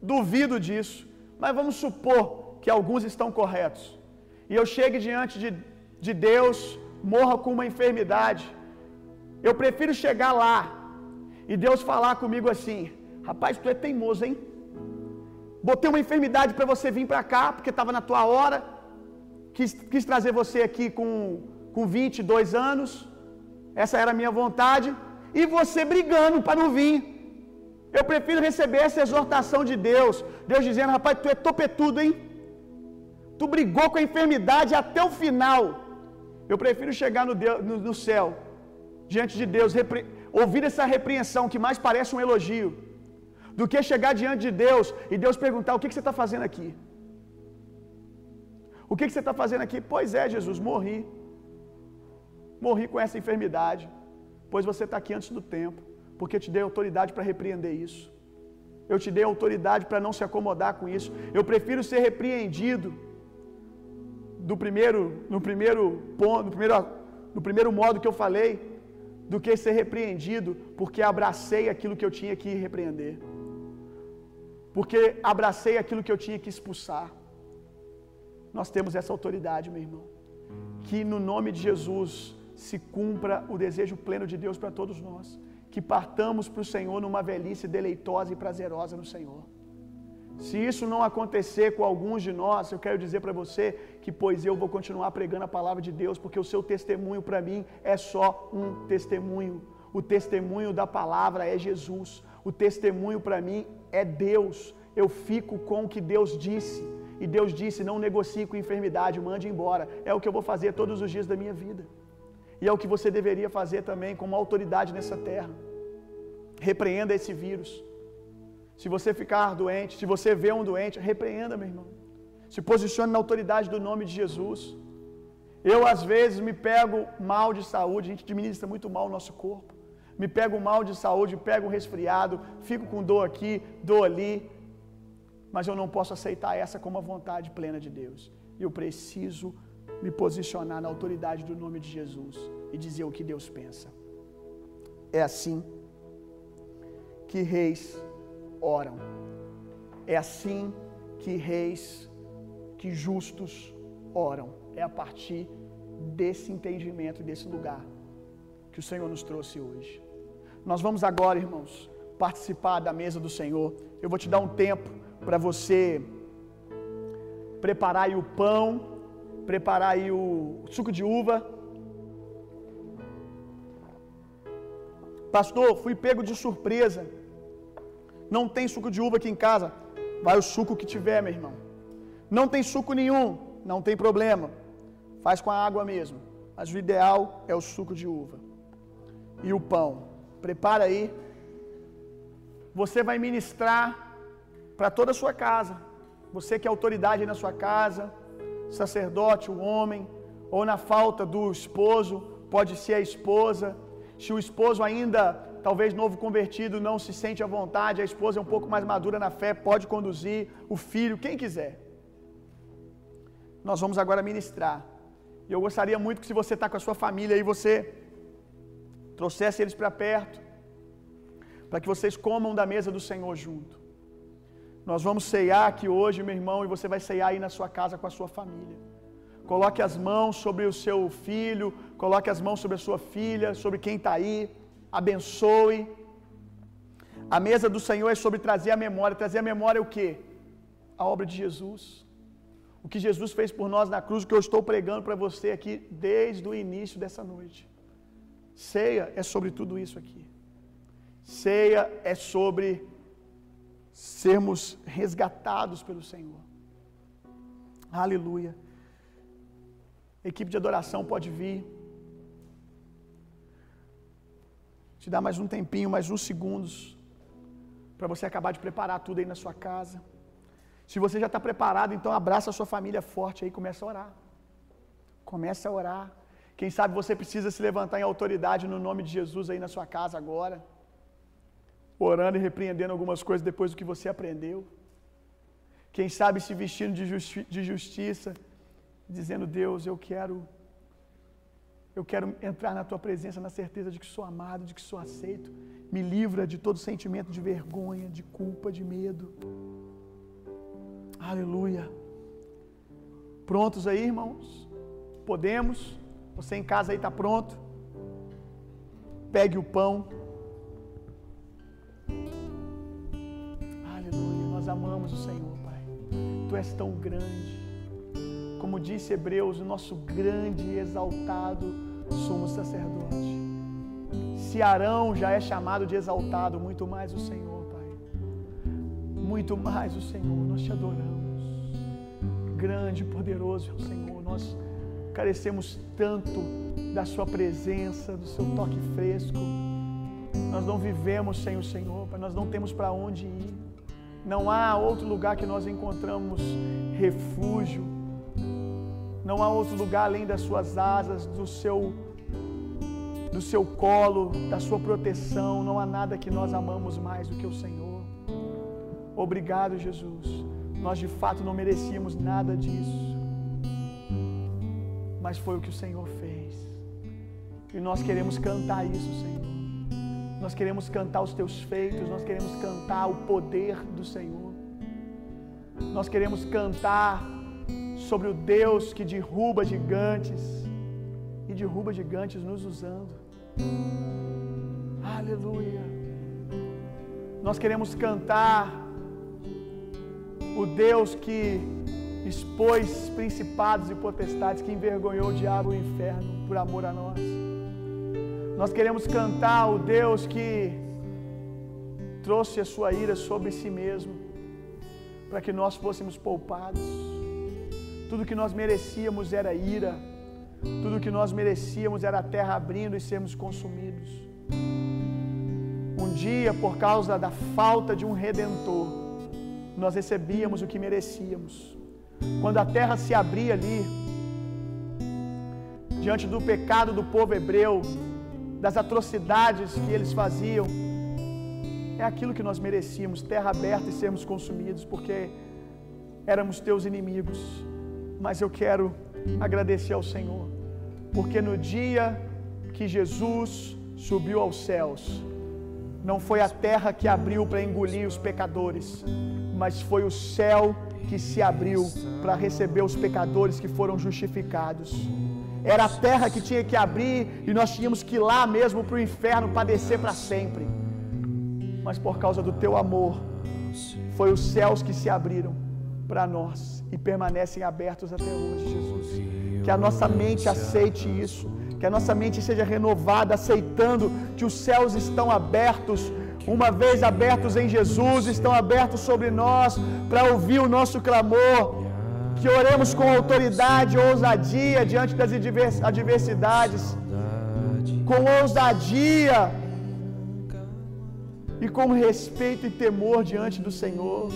Duvido disso. Mas vamos supor que alguns estão corretos. E eu chegue diante de, de Deus, morra com uma enfermidade. Eu prefiro chegar lá e Deus falar comigo assim: Rapaz, tu é teimoso, hein? Botei uma enfermidade para você vir para cá, porque estava na tua hora. Quis, quis trazer você aqui com, com 22 anos. Essa era a minha vontade. E você brigando para não vir. Eu prefiro receber essa exortação de Deus. Deus dizendo: Rapaz, tu é topetudo, hein? Tu brigou com a enfermidade até o final. Eu prefiro chegar no, Deus, no, no céu, diante de Deus, repre, ouvir essa repreensão que mais parece um elogio, do que chegar diante de Deus e Deus perguntar: O que, que você está fazendo aqui? O que, que você está fazendo aqui? Pois é, Jesus, morri. Morri com essa enfermidade. Pois você está aqui antes do tempo. Porque eu te dei autoridade para repreender isso. Eu te dei autoridade para não se acomodar com isso. Eu prefiro ser repreendido do primeiro, no primeiro ponto, no primeiro, no primeiro modo que eu falei, do que ser repreendido porque abracei aquilo que eu tinha que repreender. Porque abracei aquilo que eu tinha que expulsar. Nós temos essa autoridade, meu irmão. Que no nome de Jesus se cumpra o desejo pleno de Deus para todos nós. Que partamos para o Senhor numa velhice deleitosa e prazerosa no Senhor. Se isso não acontecer com alguns de nós, eu quero dizer para você que, pois eu vou continuar pregando a palavra de Deus, porque o seu testemunho para mim é só um testemunho. O testemunho da palavra é Jesus. O testemunho para mim é Deus. eu fico com o que Deus disse. E Deus disse: não negocie com enfermidade, mande embora. É o que eu vou fazer todos os dias da minha vida. E é o que você deveria fazer também como autoridade nessa terra. Repreenda esse vírus. Se você ficar doente, se você vê um doente, repreenda, meu irmão. Se posicione na autoridade do nome de Jesus. Eu, às vezes, me pego mal de saúde, a gente administra muito mal o nosso corpo. Me pego mal de saúde, pego um resfriado, fico com dor aqui, dor ali. Mas eu não posso aceitar essa como a vontade plena de Deus. Eu preciso me posicionar na autoridade do nome de Jesus e dizer o que Deus pensa. É assim que reis oram. É assim que reis, que justos oram. É a partir desse entendimento, desse lugar que o Senhor nos trouxe hoje. Nós vamos agora, irmãos, participar da mesa do Senhor. Eu vou te dar um tempo para você preparar o pão, preparar aí o suco de uva. Pastor, fui pego de surpresa. Não tem suco de uva aqui em casa. Vai o suco que tiver, meu irmão. Não tem suco nenhum, não tem problema. Faz com a água mesmo. Mas o ideal é o suco de uva. E o pão. Prepara aí. Você vai ministrar para toda a sua casa. Você que é autoridade na sua casa, sacerdote, o homem, ou na falta do esposo, pode ser a esposa. Se o esposo ainda, talvez novo convertido, não se sente à vontade, a esposa é um pouco mais madura na fé, pode conduzir, o filho, quem quiser. Nós vamos agora ministrar. E eu gostaria muito que se você está com a sua família aí, você trouxesse eles para perto, para que vocês comam da mesa do Senhor junto. Nós vamos ceiar aqui hoje, meu irmão, e você vai ceiar aí na sua casa com a sua família. Coloque as mãos sobre o seu filho, coloque as mãos sobre a sua filha, sobre quem está aí. Abençoe. A mesa do Senhor é sobre trazer a memória. Trazer a memória é o que? A obra de Jesus. O que Jesus fez por nós na cruz, o que eu estou pregando para você aqui desde o início dessa noite. Ceia é sobre tudo isso aqui. Ceia é sobre sermos resgatados pelo Senhor. Aleluia. Equipe de adoração pode vir. Te dar mais um tempinho, mais uns segundos, para você acabar de preparar tudo aí na sua casa. Se você já está preparado, então abraça a sua família forte aí, começa a orar. Começa a orar. Quem sabe você precisa se levantar em autoridade no nome de Jesus aí na sua casa agora. Orando e repreendendo algumas coisas depois do que você aprendeu. Quem sabe se vestindo de, justi de justiça, dizendo: Deus, eu quero, eu quero entrar na tua presença na certeza de que sou amado, de que sou aceito. Me livra de todo sentimento de vergonha, de culpa, de medo. Aleluia. Prontos aí, irmãos? Podemos? Você em casa aí está pronto? Pegue o pão. Nós amamos o Senhor, Pai. Tu és tão grande. Como disse Hebreus, o nosso grande e exaltado sumo sacerdote. Se Arão já é chamado de exaltado, muito mais o Senhor, Pai. Muito mais o Senhor. Nós te adoramos. Grande e poderoso é o Senhor. Nós carecemos tanto da Sua presença, do Seu toque fresco. Nós não vivemos sem o Senhor, Pai. Nós não temos para onde ir. Não há outro lugar que nós encontramos refúgio. Não há outro lugar além das suas asas, do seu do seu colo, da sua proteção. Não há nada que nós amamos mais do que o Senhor. Obrigado, Jesus. Nós de fato não merecíamos nada disso. Mas foi o que o Senhor fez. E nós queremos cantar isso, Senhor. Nós queremos cantar os teus feitos, nós queremos cantar o poder do Senhor. Nós queremos cantar sobre o Deus que derruba gigantes e derruba gigantes nos usando. Aleluia. Nós queremos cantar o Deus que expôs principados e potestades, que envergonhou o diabo e o inferno por amor a nós. Nós queremos cantar o Deus que trouxe a sua ira sobre si mesmo para que nós fôssemos poupados. Tudo que nós merecíamos era ira, tudo que nós merecíamos era a terra abrindo e sermos consumidos. Um dia, por causa da falta de um redentor, nós recebíamos o que merecíamos. Quando a terra se abria ali, diante do pecado do povo hebreu, das atrocidades que eles faziam, é aquilo que nós merecíamos, terra aberta e sermos consumidos, porque éramos teus inimigos. Mas eu quero agradecer ao Senhor, porque no dia que Jesus subiu aos céus, não foi a terra que abriu para engolir os pecadores, mas foi o céu que se abriu para receber os pecadores que foram justificados. Era a terra que tinha que abrir e nós tínhamos que ir lá mesmo para o inferno padecer para sempre. Mas por causa do teu amor, foi os céus que se abriram para nós e permanecem abertos até hoje, Jesus. Que a nossa mente aceite isso, que a nossa mente seja renovada, aceitando que os céus estão abertos, uma vez abertos em Jesus, estão abertos sobre nós para ouvir o nosso clamor. Que oremos com autoridade, ousadia diante das adversidades, com ousadia e com respeito e temor diante do Senhor,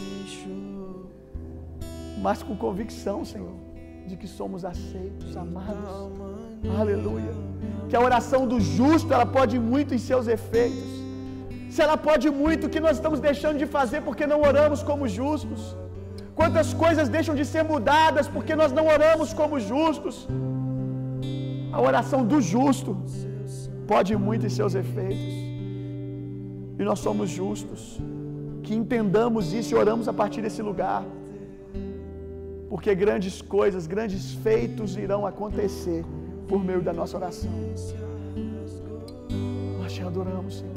mas com convicção, Senhor, de que somos aceitos, amados. Aleluia. Que a oração do justo, ela pode muito em seus efeitos. Se ela pode muito, o que nós estamos deixando de fazer porque não oramos como justos? Quantas coisas deixam de ser mudadas porque nós não oramos como justos? A oração do justo pode muito em seus efeitos. E nós somos justos. Que entendamos isso e oramos a partir desse lugar. Porque grandes coisas, grandes feitos irão acontecer por meio da nossa oração. Nós te adoramos, Senhor.